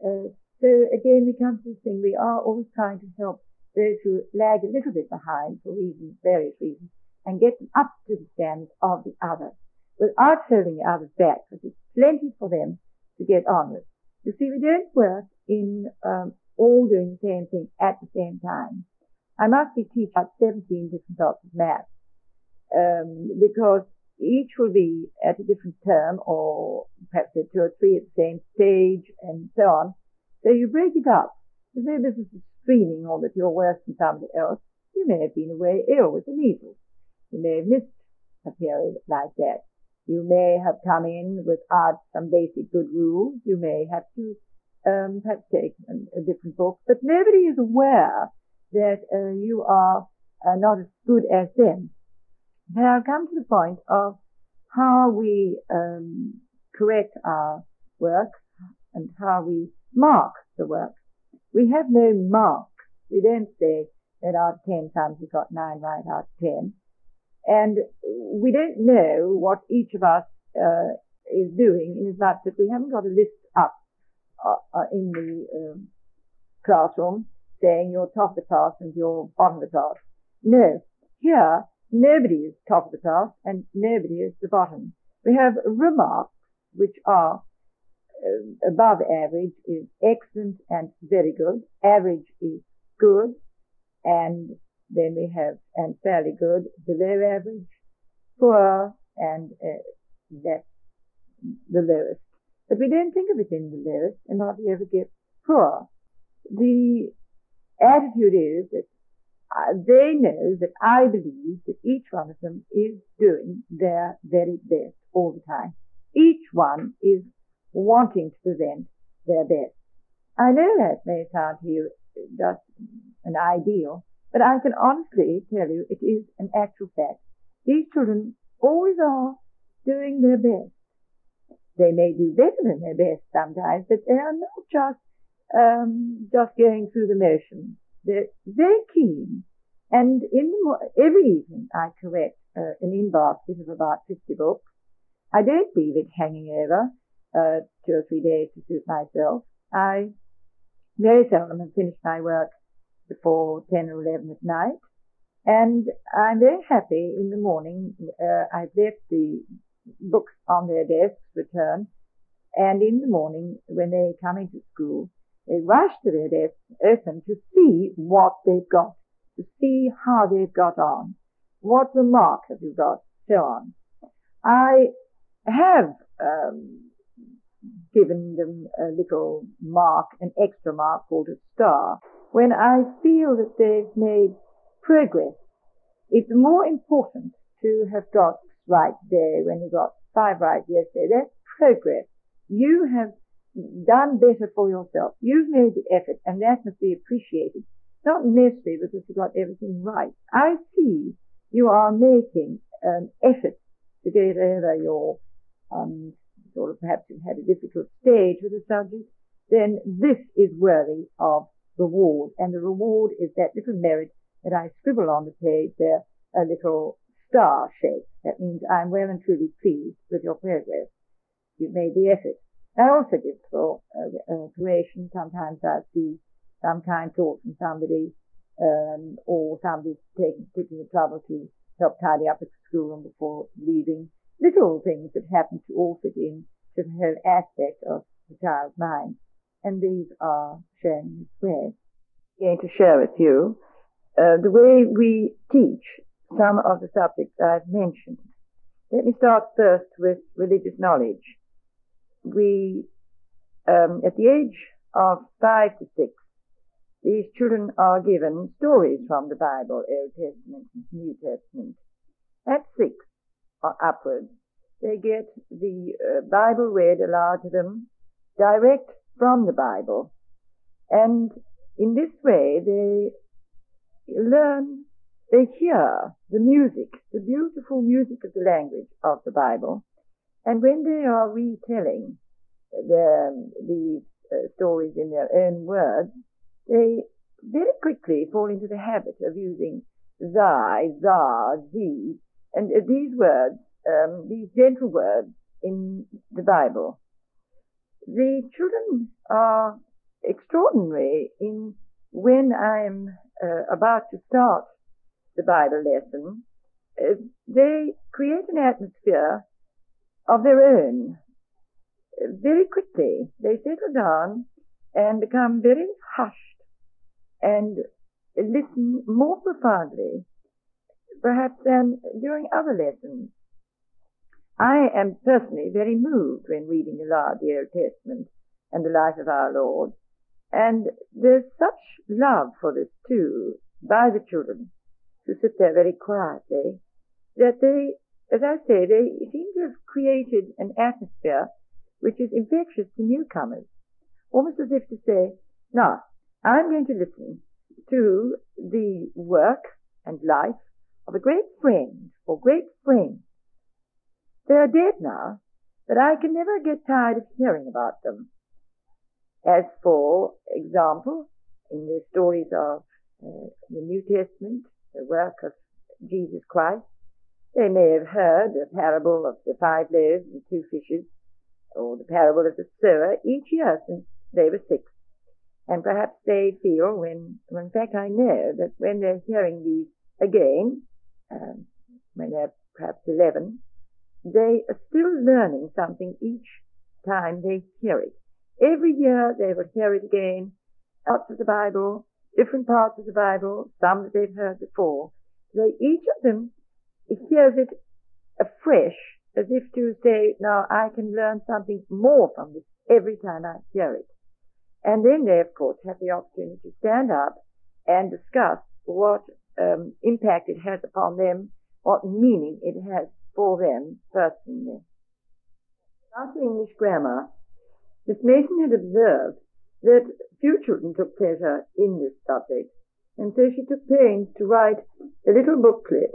Uh, so again, we come to the thing, we are always trying to help those who lag a little bit behind for reasons, various reasons, and get them up to the standards of the other without holding the others back, because it's plenty for them to get on with. You see, we don't work in um, all doing the same thing at the same time. I must be teaching about 17 different types of math um, because each will be at a different term or perhaps are two or three at the same stage and so on. So you break it up. There's no business of screaming or that you're worse than somebody else. You may have been away ill with the measles. You may have missed a period like that. You may have come in without some basic good rules. You may have to um, perhaps take a, a different book, but nobody is aware that uh, you are uh, not as good as them. Now I've come to the point of how we um, correct our work and how we mark the work. We have no mark. We don't say that out of 10 times we got 9 right out of 10. And we don't know what each of us uh, is doing in as much that we haven't got a list up uh, in the um, classroom saying you're top of the class and you're bottom of the class. No. Here, Nobody is top of the class and nobody is the bottom. We have remarks which are uh, above average is excellent and very good. Average is good. And then we have, and fairly good, below average, poor, and uh, that's the lowest. But we don't think of it in the lowest and hardly ever get poor. The attitude is that uh, they know that I believe that each one of them is doing their very best all the time. Each one is wanting to present their best. I know that may sound to you just an ideal, but I can honestly tell you it is an actual fact. These children always are doing their best. They may do better than their best sometimes, but they are not just um, just going through the motions. They're very keen. And in the, every evening I correct uh, an in-basket of about 50 books. I don't leave it hanging over uh, two or three days to suit myself. I very seldom have finished my work before 10 or 11 at night. And I'm very happy in the morning. Uh, I've left the books on their desks returned. And in the morning, when they come into school, they rush to their desks, open to see what they've got, to see how they've got on, what remark have you got, so on. I have um, given them a little mark, an extra mark called a star, when I feel that they've made progress. It's more important to have got right there when you got five right yesterday. That's progress. You have done better for yourself. You've made the effort and that must be appreciated. Not necessarily because you got everything right. I see you are making an effort to get over your, um, sort of perhaps you've had a difficult stage with the subject, then this is worthy of reward. And the reward is that little merit that I scribble on the page there, a little star shape. That means I'm well and truly pleased with your progress. You've made the effort. I also give for uh, creation. Sometimes I see some kind thought from somebody, um, or somebody taking, taking the trouble to help tidy up at school and before leaving. Little things that happen to all fit in to the whole aspect of the child's mind. And these are shown this way. I'm going to share with you uh, the way we teach some of the subjects I've mentioned. Let me start first with religious knowledge. We, um, at the age of five to six, these children are given stories from the Bible, Old Testament and New Testament. At six or upwards, they get the uh, Bible read aloud to them direct from the Bible. And in this way, they learn, they hear the music, the beautiful music of the language of the Bible. And when they are retelling the, these uh, stories in their own words, they very quickly fall into the habit of using thy, za, thee, and uh, these words, um, these gentle words in the Bible. The children are extraordinary in when I'm uh, about to start the Bible lesson, they create an atmosphere of their own. Very quickly, they settle down and become very hushed and listen more profoundly, perhaps than during other lessons. I am personally very moved when reading aloud the Old Testament and the life of our Lord. And there's such love for this too by the children who sit there very quietly that they, as I say, they seem to have created an atmosphere which is infectious to newcomers, almost as if to say, now, I'm going to listen to the work and life of a great friend or great friends. They are dead now, but I can never get tired of hearing about them. As for example, in the stories of uh, the New Testament, the work of Jesus Christ, they may have heard the parable of the five loaves and two fishes, or the parable of the sower each year since they were six. And perhaps they feel when, well, in fact I know that when they're hearing these again, um, when they're perhaps 11, they are still learning something each time they hear it. Every year they will hear it again, parts of the Bible, different parts of the Bible, some that they've heard before. They, each of them hears it afresh, as if to say, now I can learn something more from this every time I hear it. And then they, of course, have the opportunity to stand up and discuss what um, impact it has upon them, what meaning it has for them personally. After English grammar, Miss Mason had observed that few children took pleasure in this subject, and so she took pains to write a little booklet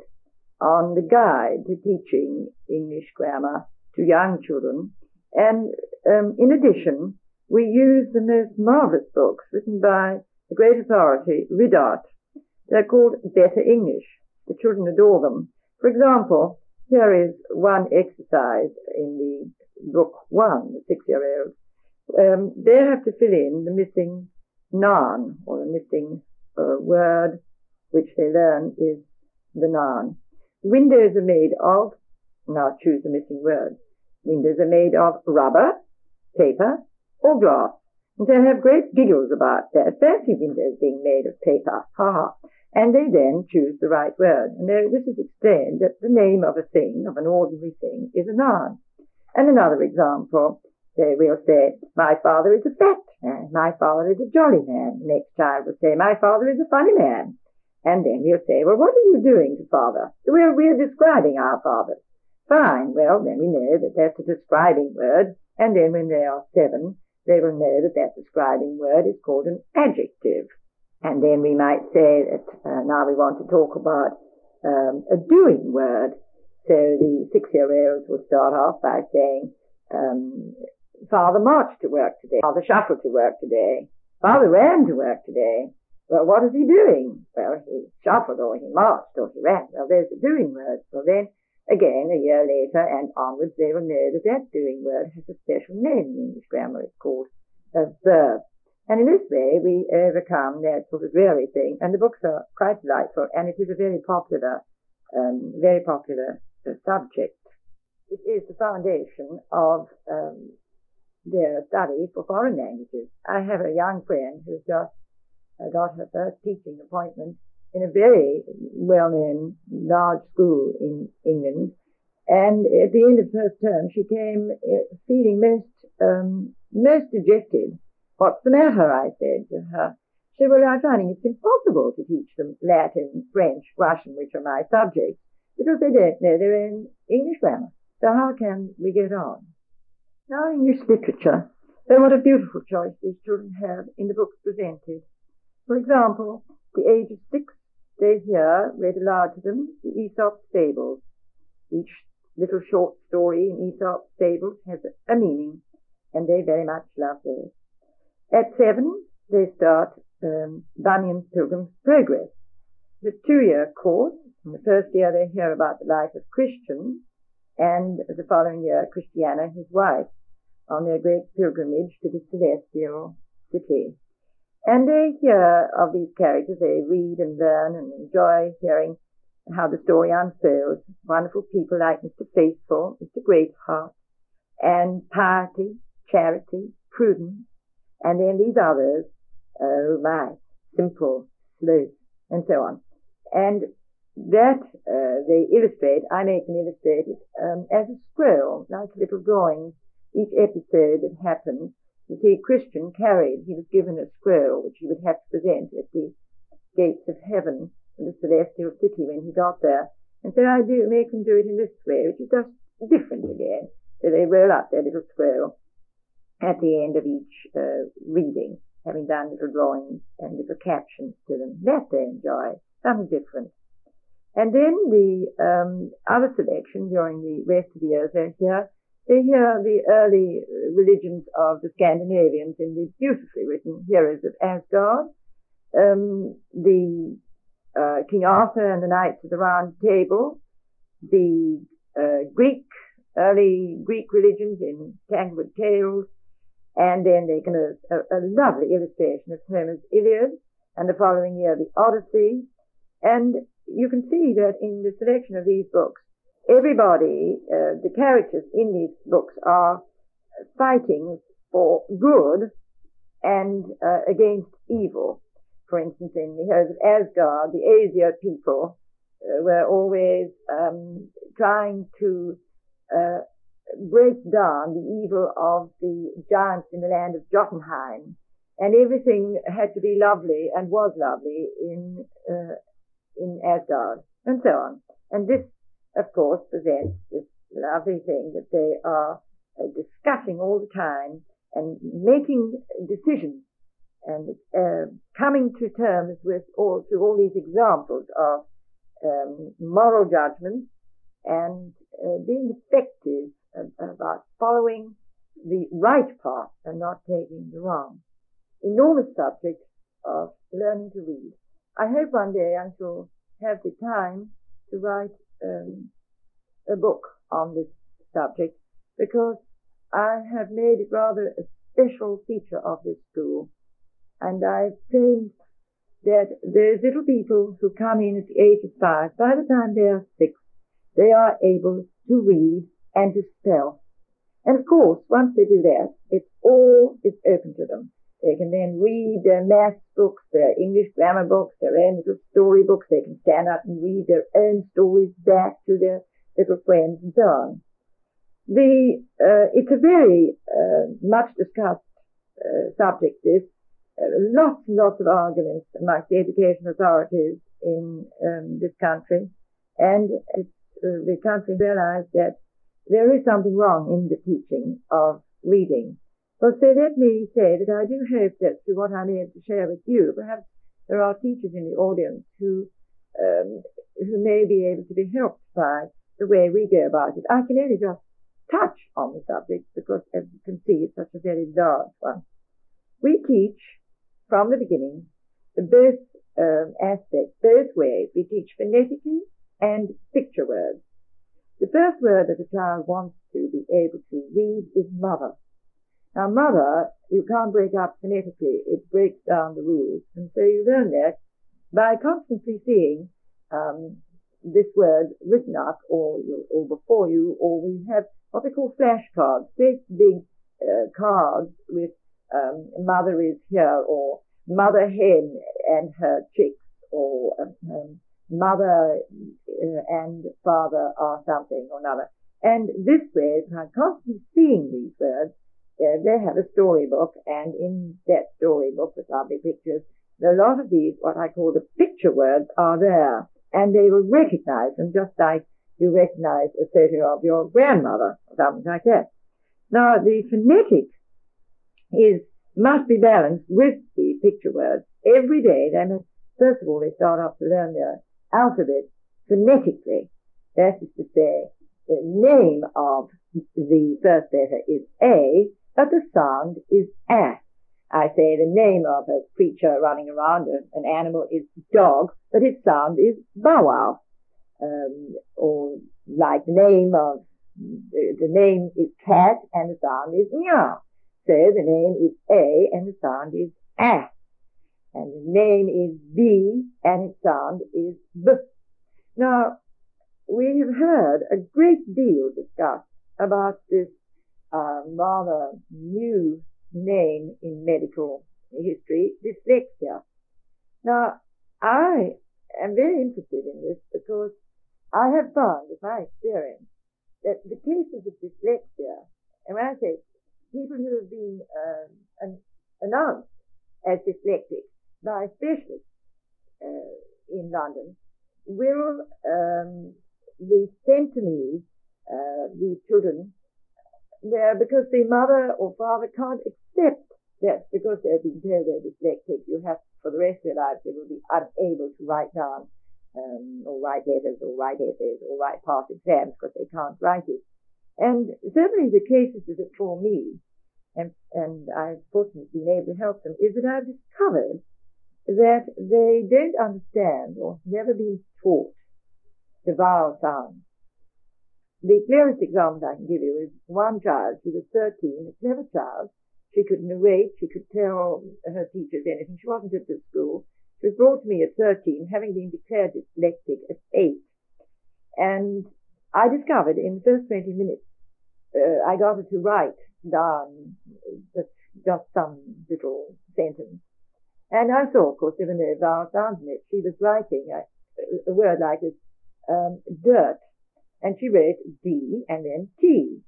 on the guide to teaching English grammar to young children. And um, in addition, we use the most marvelous books written by the great authority, Ridout. They're called Better English. The children adore them. For example, here is one exercise in the book one, the six-year-old um, they have to fill in the missing noun or the missing uh, word which they learn is the noun. Windows are made of, now choose the missing word. Windows are made of rubber, paper, or glass. And they have great giggles about that. Fancy windows being made of paper. Ha ha. And they then choose the right word. And this is explained that the name of a thing, of an ordinary thing, is a noun. And another example, they will say, my father is a fat man, my father is a jolly man. The next child will say, my father is a funny man. And then we'll say, well, what are you doing to father? We're, we're describing our father. Fine. Well, then we know that that's a describing word. And then when they are seven, they will know that that describing word is called an adjective. And then we might say that uh, now we want to talk about um, a doing word. So the six-year-olds will start off by saying, um, Father marched to work today. Father shuffled to work today. Father ran to work today. Well, what is he doing? Well, he shuffled or he marched or he ran. Well, there's the doing word. Well, then again, a year later and onwards, they will know that that doing word has a special name in English grammar. It's called a verb. And in this way, we overcome that sort of dreary thing. And the books are quite delightful, and it is a very popular, um, very popular uh, subject. It is the foundation of um, their study for foreign languages. I have a young friend who's just got her first teaching appointment in a very well-known large school in England. And at the end of first term, she came uh, feeling most, um, most dejected. What's the matter? I said to her. She said, well, I'm finding it's impossible to teach them Latin, French, Russian, which are my subjects, because they don't know their own English grammar. So how can we get on? Now, English literature. Oh, what a beautiful choice these children have in the books presented. For example, the age of six, they hear read aloud to them the Aesop Fables. Each little short story in Aesop Fables has a meaning, and they very much love those. At seven, they start um, Bunyan's Pilgrim's Progress. The two-year course. In the first year, they hear about the life of Christian, and the following year, Christiana, his wife, on their great pilgrimage to the celestial city. And they hear of these characters, they read and learn and enjoy hearing how the story unfolds. Wonderful people like Mr. Faithful, Mr. Greatheart, and piety, charity, prudence, and then these others, oh my, simple, sloth, and so on. And that uh, they illustrate, I make them illustrate it um, as a scroll, like little drawings. Each episode that happened, you see, Christian carried, he was given a scroll which he would have to present at the gates of heaven in the celestial city when he got there. And so I do make them do it in this way, which is just different again. So they roll up their little scroll at the end of each uh, reading, having done little drawings and little captions to them. That they enjoy, something different. And then the um, other selection during the rest of the years they hear, they hear the early religions of the Scandinavians in the beautifully written Heroes of Asgard, um, the uh, King Arthur and the Knights of the Round Table, the uh, Greek, early Greek religions in Tanglewood Tales, and then they can a, a, a lovely illustration of Homer's Iliad, and the following year the Odyssey, and you can see that in the selection of these books, everybody, uh, the characters in these books are fighting for good and uh, against evil. For instance, in the Heroes of Asgard, the Aesir people uh, were always um, trying to uh, break down the evil of the giants in the land of Jotunheim, and everything had to be lovely and was lovely in uh, in Asgard, and so on. And this, of course, presents this lovely thing that they are uh, discussing all the time and making decisions and uh, coming to terms with all through all these examples of um, moral judgments and uh, being effective about following the right path and not taking the wrong. Enormous subject of learning to read. I hope one day I shall have the time to write um, a book on this subject because I have made it rather a special feature of this school. And I've trained that there's little people who come in at the age of five. By the time they are six, they are able to read and to spell. And of course, once they do that, it's all is open to them. They can then read their math books, their English grammar books, their own little story books. They can stand up and read their own stories back to their little friends and so on. The, uh, it's a very uh, much discussed uh, subject, this. Uh, lots and lots of arguments amongst the education authorities in um, this country. And uh, the country realized that there is something wrong in the teaching of reading. Well, so let me say that I do hope that through what I'm able to share with you, perhaps there are teachers in the audience who um, who may be able to be helped by the way we go about it. I can only just touch on the subject because, as you can see, it's such a very large one. We teach from the beginning, the both um, aspects, both ways. We teach phonetically and picture words. The first word that a child wants to be able to read is mother. Now, mother, you can't break up phonetically. It breaks down the rules. And so you learn that by constantly seeing um, this word written up or, or before you, or we have what we call flashcards, great big uh, cards with um, mother is here or mother hen and her chicks or um, mother uh, and father are something or another. And this way, by constantly seeing these words, uh, they have a storybook, and in that storybook with lovely pictures, a lot of these, what I call the picture words, are there, and they will recognize them just like you recognize a photo of your grandmother or something like that. Now, the phonetic is must be balanced with the picture words every day. They must, first of all, they start off to learn their alphabet phonetically. That is to say, the name of the first letter is A, but the sound is A. I say the name of a creature running around, an animal is dog, but its sound is bow wow. Um, or like the name of, the name is cat and the sound is meow. So the name is A and the sound is A. And the name is B and its sound is B. Now, we have heard a great deal discussed about this uh, rather new name in medical history, dyslexia. Now, I am very interested in this because I have found, with my experience, that the cases of dyslexia, and when I say people who have been uh, announced as dyslexic by specialists uh, in London, will um, be sent to me, uh, these children, where because the mother or father can't accept that because they've been told they're dyslexic, you have for the rest of their lives they will be unable to write down um, or write letters or write essays or write past exams because they can't write it. And certainly the cases that for me, and, and I've fortunately been able to help them, is that I've discovered that they don't understand or never been taught the vowel sounds. The clearest example I can give you is one child, she was 13, a clever child. She could narrate, she could tell her teachers anything. She wasn't at the school. She was brought to me at 13, having been declared dyslexic at 8. And I discovered in the first 20 minutes, uh, I got her to write down just, just some little sentence. And I saw, of course, no vowel sounds in it. She was writing a, a word like this, um, dirt. And she wrote D and then T.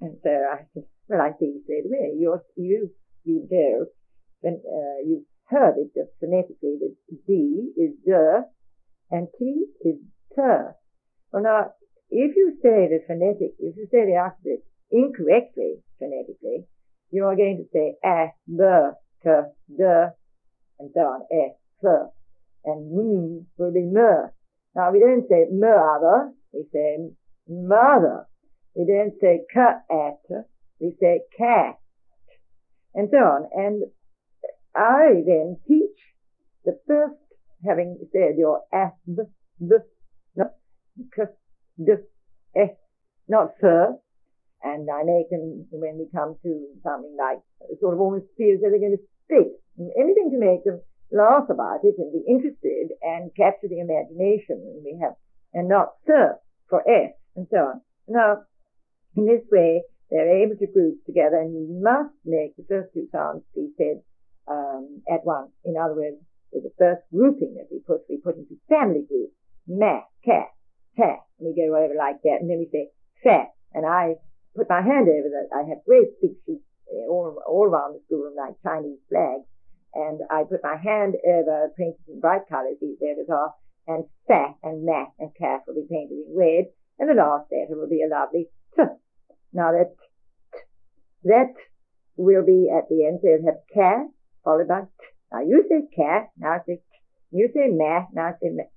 And so I said, well, I see straight away. You're, you, you know, when, uh, you heard it just phonetically that D is D and T is T. Well, now, if you say the phonetic, if you say the alphabet incorrectly phonetically, you are going to say A, B, T, D, and so on, E, F, and M will be M. Now we don't say mother, we say mother. We don't say cat, we say cat, and so on. And I then teach the first, having said your f, b, b, not k, d, f, not fur, and I make them, when we come to something like, sort of almost feel as though they're going to spit. Anything to make them laugh about it and be interested and capture the imagination and we have and not sir for S and so on. Now, in this way, they're able to group together and you must make the first two sounds be said um, at once. In other words, the first grouping that we put, we put into family groups. Ma, cat, cat. And we go over like that and then we say fat. And I put my hand over that. I have great big sheets all, all around the school like Chinese flags and I put my hand over painted in bright colors, these letters are, and fat and mat and calf will be painted in red, and the last letter will be a lovely t. Now that t, that will be at the end, so you'll have cat followed by t. Now you say cat, now say t. You say mat, now say mat.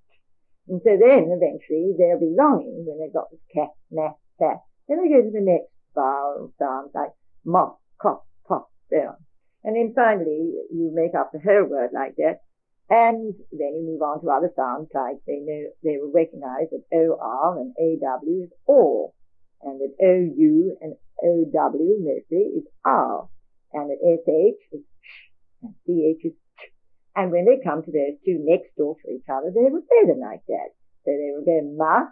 And so then eventually they'll be longing when they've got this cat, mat, fat. Then they go to the next vowel sounds like mop, cop, pop, on. And then finally, you make up the whole word like that. And then you move on to other sounds like they know, they will recognize that OR and AW is OR. And that OU and OW mostly is R. And that SH is sh and CH is ch. And when they come to those two next door to each other, they will say them like that. So they will go ma,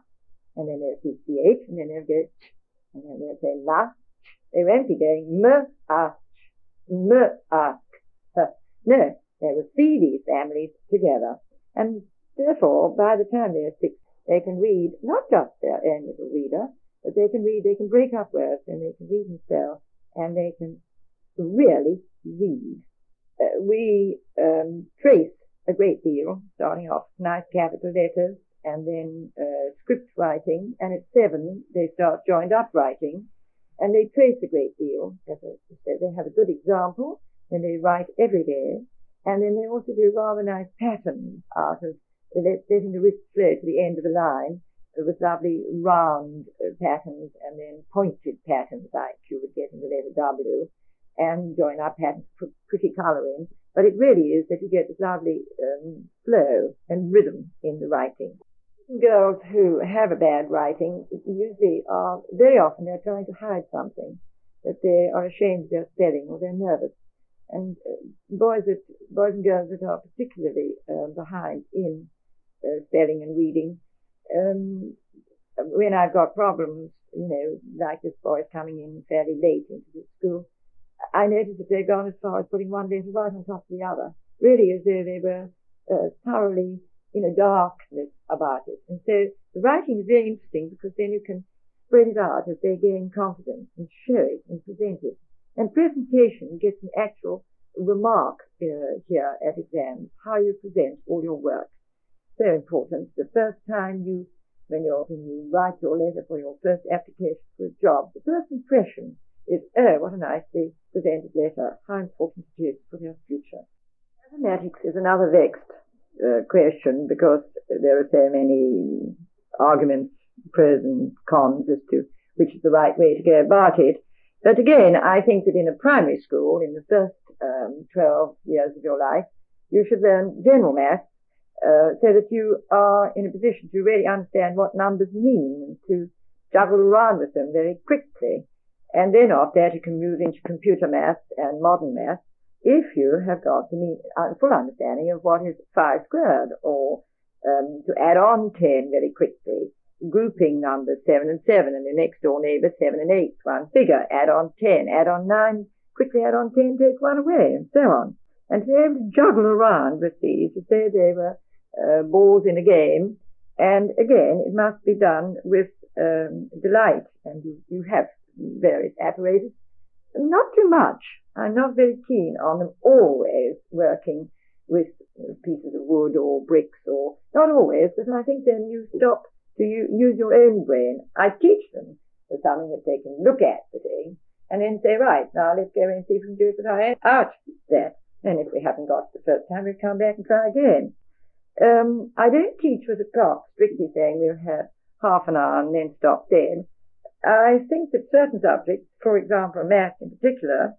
and then they'll see CH, and then they'll go ch, and then they'll say ma. They won't be going m, a, m, a, No, they will see these families together. And therefore, by the time they're six, they can read not just their own little reader, but they can read, they can break up words and they can read spell and they can really read. Uh, we um, trace a great deal, starting off nice capital letters and then uh, script writing. And at seven, they start joined up writing and they trace a great deal. As I said, they have a good example and they write every day. And then they also do rather nice patterns out of letting the wrist flow to the end of the line with lovely round uh, patterns and then pointed patterns like you would get in the letter W and join up patterns, pretty colouring. But it really is that you get this lovely um, flow and rhythm in the writing. Girls who have a bad writing usually are, very often they're trying to hide something, that they are ashamed of their spelling or they're nervous. And uh, boys that, boys and girls that are particularly uh, behind in uh, spelling and reading, um, when I've got problems, you know, like this boy coming in fairly late into the school, I noticed that they'd gone as far as putting one letter right on top of the other, really as though they were uh, thoroughly in a darkness about it. And so the writing is very interesting because then you can spread it out as they gain confidence and show it and present it. And presentation gets an actual remark uh, here at exams, how you present all your work. So important. The first time you, when, you when you write your letter for your first application for a job, the first impression is, oh, what a nicely presented letter. How important it is for your future. Mathematics is another vexed uh, question because there are so many arguments, pros and cons as to which is the right way to go about it. But again, I think that in a primary school, in the first um, 12 years of your life, you should learn general maths uh, so that you are in a position to really understand what numbers mean and to juggle around with them very quickly. And then after that, you can move into computer maths and modern maths if you have got the uh, full understanding of what is 5 squared or um, to add on 10 very quickly grouping numbers 7 and 7 and the next door neighbor 7 and 8, one figure, add on 10, add on 9, quickly add on 10, take one away, and so on. And to be able to juggle around with these as say they were uh, balls in a game. And again, it must be done with um, delight. And you, you have various apparatus. Not too much. I'm not very keen on them always working with pieces of wood or bricks or not always, but I think then you stop to use your own brain. I teach them for something that they can look at the thing and then say, right, now let's go and see if we can do it with our hands out there. And if we haven't got it the first time, we'll come back and try again. Um, I don't teach with a clock, strictly saying we'll have half an hour and then stop dead. I think that certain subjects, for example, math in particular,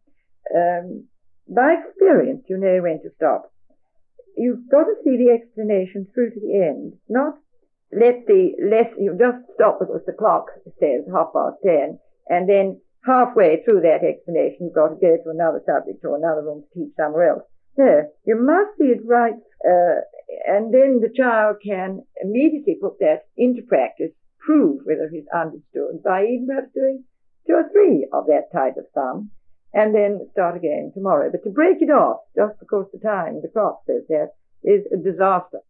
um, by experience, you know when to stop. You've got to see the explanation through to the end, not let the lesson, you just stop because the clock says half past ten, and then halfway through that explanation, you've got to go to another subject or another room to teach somewhere else. No, you must it right, uh, and then the child can immediately put that into practice, prove whether he's understood by even perhaps doing two or three of that type of sum, and then start again tomorrow. But to break it off just because the time, the clock says that, is a disaster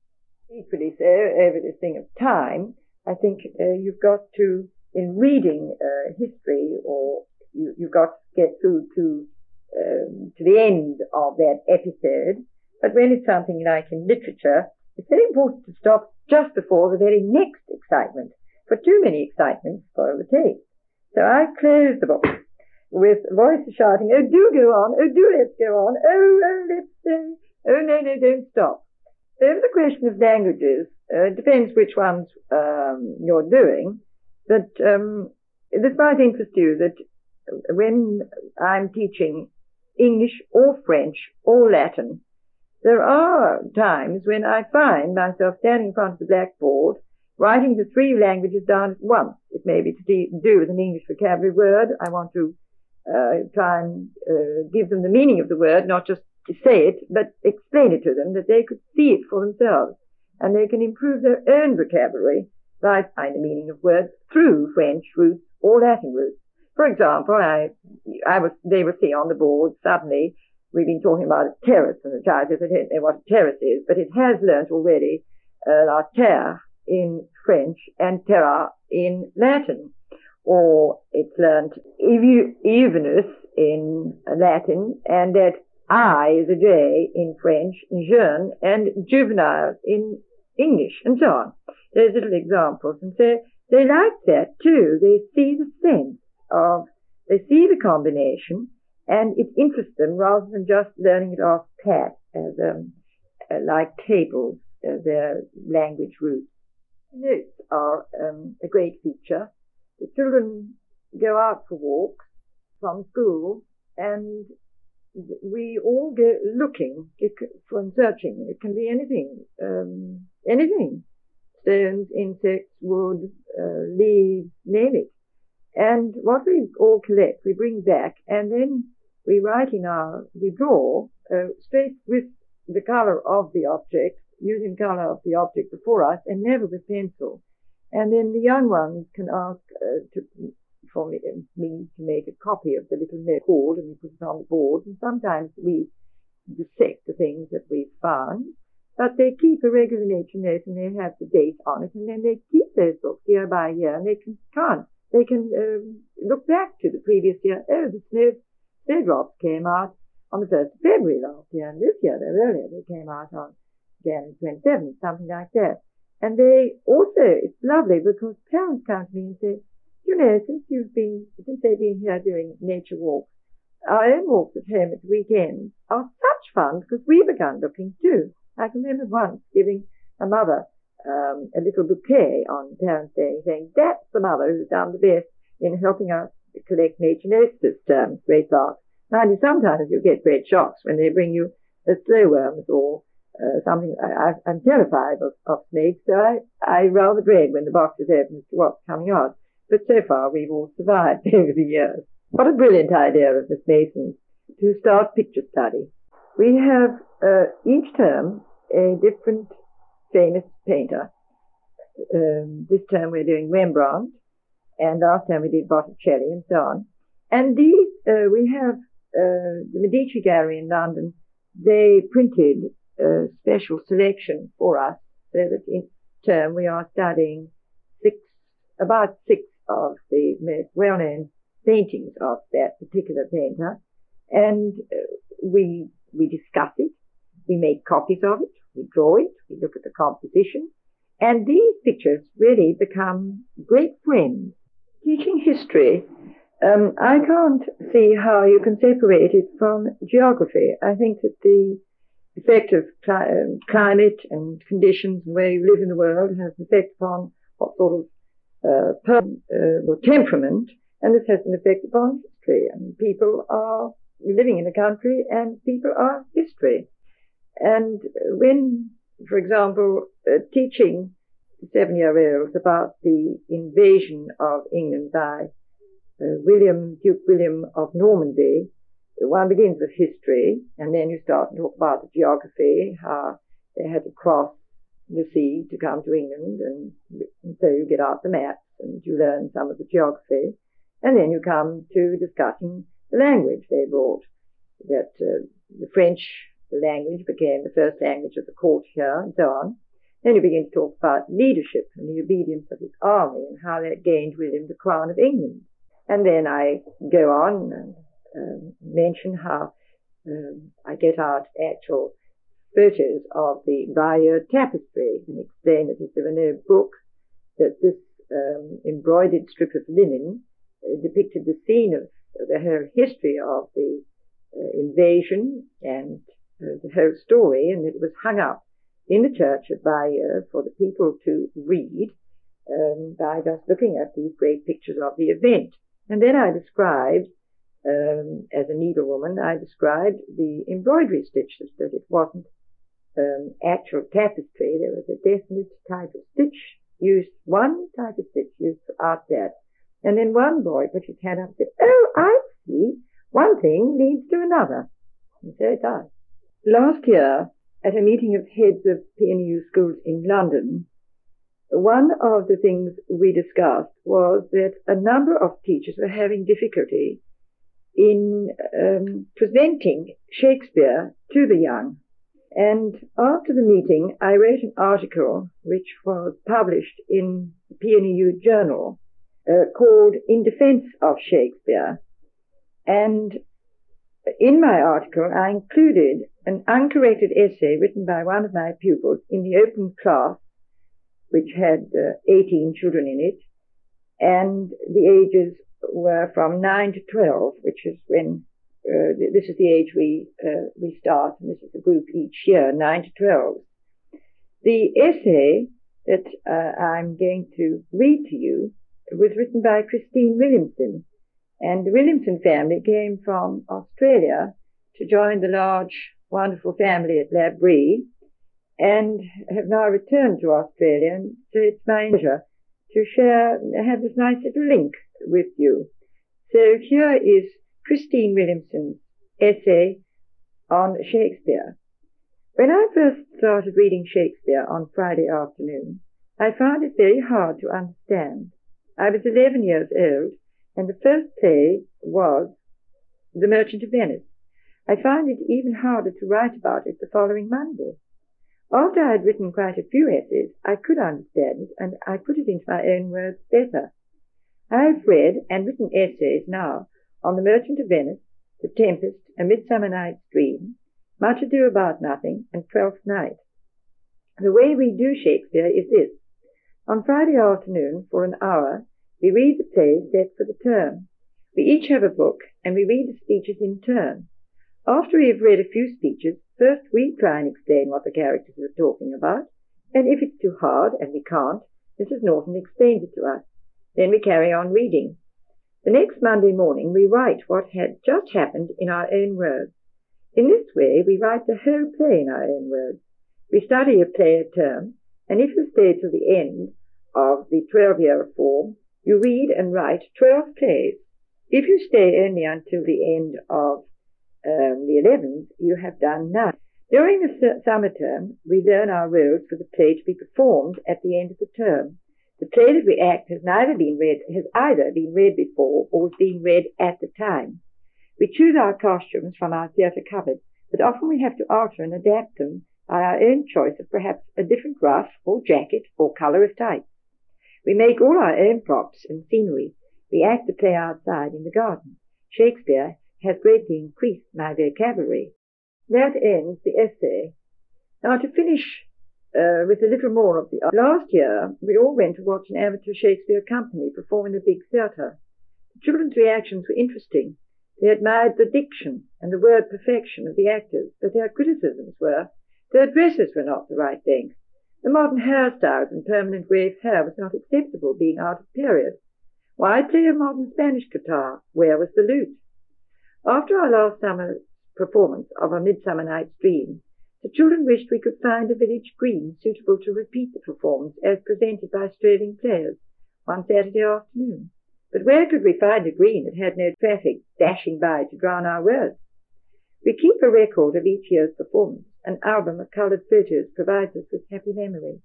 equally so over this thing of time, I think uh, you've got to, in reading uh, history, or you, have got to get through to um, to the end of that episode. But when it's something like in literature, it's very important to stop just before the very next excitement. For too many excitements spoil the taste. So I close the book with voices shouting, "Oh, do go on! Oh, do let's go on! Oh, oh let's say! Oh, no, no, don't stop!" Over the question of languages, uh, it depends which ones um, you're doing, but um, this might interest you that when I'm teaching English or French or Latin. There are times when I find myself standing in front of the blackboard, writing the three languages down at once. It may be to do with an English vocabulary word. I want to uh, try and uh, give them the meaning of the word, not just say it, but explain it to them, that they could see it for themselves. And they can improve their own vocabulary by finding the meaning of words through French roots or Latin roots. For example, I, I was, they were seeing on the board suddenly, we've been talking about a terrace, and the child doesn't know what a terrace is, but it has learnt already uh, la terre in French and terra in Latin. Or it's learnt iuvenis in Latin, and that I is a J in French, jeune, and juvenile in English, and so on. There's little examples, and so they like that too. They see the sense of, they see the combination, and it interests them rather than just learning it off pat as um, uh, like tables, uh, their language roots. Notes are um, a great feature. The children go out for walks from school, and we all go looking for and searching. It can be anything, um, anything. Stones, insects, wood, uh, leaves, name it. And what we all collect, we bring back, and then we write in our, we draw uh, straight with the color of the object, using color of the object before us, and never with pencil. And then the young ones can ask uh, to, for me, me, to make a copy of the little note board, and we put it on the board. And sometimes we dissect the things that we've found, but they keep a regular nature note and they have the date on it, and then they keep those books year by year, and they can, can't they can um, look back to the previous year. Oh, the snow, snowdrops came out on the 1st of February last year, and this year, they're earlier, they came out on January 27th, something like that. And they also, it's lovely because parents come to me and say, you know, since you've been, since they've been here doing nature walks, our own walks at home at weekends are such fun because we began looking too. I can remember once giving a mother um, a little bouquet on Parents' Day, saying that's the mother who's done the best in helping us collect nature notes this term, great larks. Now, sometimes you get great shocks when they bring you a slow worms or uh, something. I, am terrified of, of, snakes, so I, I rather dread when the box is open as to what's coming out. But so far, we've all survived over the years. What a brilliant idea of Miss Mason's to start picture study. We have uh, each term a different famous painter. Um, this term we're doing Rembrandt, and last time we did Botticelli and so on. And these, uh, we have uh, the Medici Gallery in London. They printed a special selection for us, so that in term we are studying six, about six of the most well-known paintings of that particular painter, and uh, we we discuss it, we make copies of it, we draw it, we look at the composition, and these pictures really become great friends. Teaching history, um, I can't see how you can separate it from geography. I think that the effect of cli- um, climate and conditions and where you live in the world has an effect upon what sort of uh, per- uh, temperament, and this has an effect upon history. And people are living in a country, and people are history. And when, for example, uh, teaching seven-year-olds about the invasion of England by uh, William, Duke William of Normandy, one begins with history, and then you start to talk about the geography, how they had to cross the sea to come to England, and, and so you get out the maps and you learn some of the geography, and then you come to discussing the language they brought. That uh, the French language became the first language of the court here, and so on. Then you begin to talk about leadership and the obedience of his army and how that gained William the crown of England. And then I go on and um, mention how um, I get out actual photos of the Bayeux tapestry and explain that if there were no books, that this um, embroidered strip of linen uh, depicted the scene of the whole history of the uh, invasion and the whole story, and it was hung up in the church at Bayeux for the people to read um, by just looking at these great pictures of the event. And then I described um, as a needlewoman, I described the embroidery stitches, that it wasn't um, actual tapestry. There was a definite type of stitch used, one type of stitch used for art that. And then one boy put his hand up and said, Oh, I see. One thing leads to another. And so it does. Last year, at a meeting of heads of PNEU schools in London, one of the things we discussed was that a number of teachers were having difficulty in um, presenting Shakespeare to the young. And after the meeting, I wrote an article which was published in the PNEU journal uh, called In Defense of Shakespeare. And in my article, I included an uncorrected essay written by one of my pupils in the open class, which had uh, 18 children in it, and the ages were from 9 to 12, which is when uh, this is the age we uh, we start, and this is the group each year, 9 to 12. The essay that uh, I'm going to read to you was written by Christine Williamson, and the Williamson family came from Australia to join the large, wonderful family at L'Abri and have now returned to Australia. And so it's my pleasure to share, have this nice little link with you. So here is Christine Williamson's essay on Shakespeare. When I first started reading Shakespeare on Friday afternoon, I found it very hard to understand. I was 11 years old and the first play was The Merchant of Venice. I found it even harder to write about it the following Monday. After I had written quite a few essays, I could understand it, and I put it into my own words better. I have read and written essays now on The Merchant of Venice, The Tempest, A Midsummer Night's Dream, Much Ado About Nothing, and Twelfth Night. The way we do Shakespeare is this. On Friday afternoon, for an hour, we read the plays set for the term. We each have a book, and we read the speeches in turn. After we have read a few speeches, first we try and explain what the characters are talking about, and if it's too hard, and we can't, Mrs. Norton explains it to us. Then we carry on reading. The next Monday morning we write what had just happened in our own words. In this way we write the whole play in our own words. We study a play a term, and if you stay till the end of the twelve-year form, you read and write 12 plays. If you stay only until the end of um, the 11th, you have done none. During the summer term, we learn our roles for the play to be performed at the end of the term. The play that we act has neither been read, has either been read before or is being read at the time. We choose our costumes from our theatre cupboard, but often we have to alter and adapt them by our own choice of perhaps a different ruff or jacket or colour of tights. We make all our own props and scenery. We act the play outside in the garden. Shakespeare has greatly increased my vocabulary. That ends the essay. Now to finish uh, with a little more of the art. last year, we all went to watch an amateur Shakespeare company perform in a big theatre. The children's reactions were interesting. They admired the diction and the word perfection of the actors, but their criticisms were their dresses were not the right length, the modern hairstyles and permanent wave hair was not acceptable, being out of period. Why play a modern Spanish guitar? Where was the lute? After our last summer's performance of A Midsummer Night's Dream, the children wished we could find a village green suitable to repeat the performance as presented by strolling players one Saturday afternoon. But where could we find a green that had no traffic dashing by to drown our words? We keep a record of each year's performance. An album of coloured photos provides us with happy memories.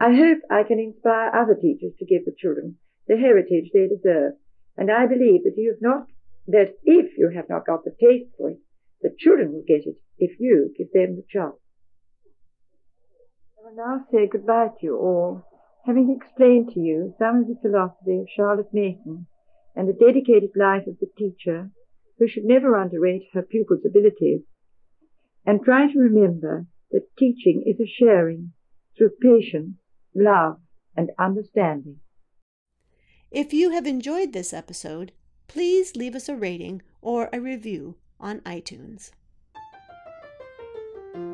I hope I can inspire other teachers to give the children the heritage they deserve, and I believe that you have not, that if you have not got the taste for it, the children will get it if you give them the chance. I will now say goodbye to you all, having explained to you some of the philosophy of Charlotte Mason and the dedicated life of the teacher who should never underrate her pupils' abilities and try to remember that teaching is a sharing through patience, love, and understanding. If you have enjoyed this episode, please leave us a rating or a review on iTunes.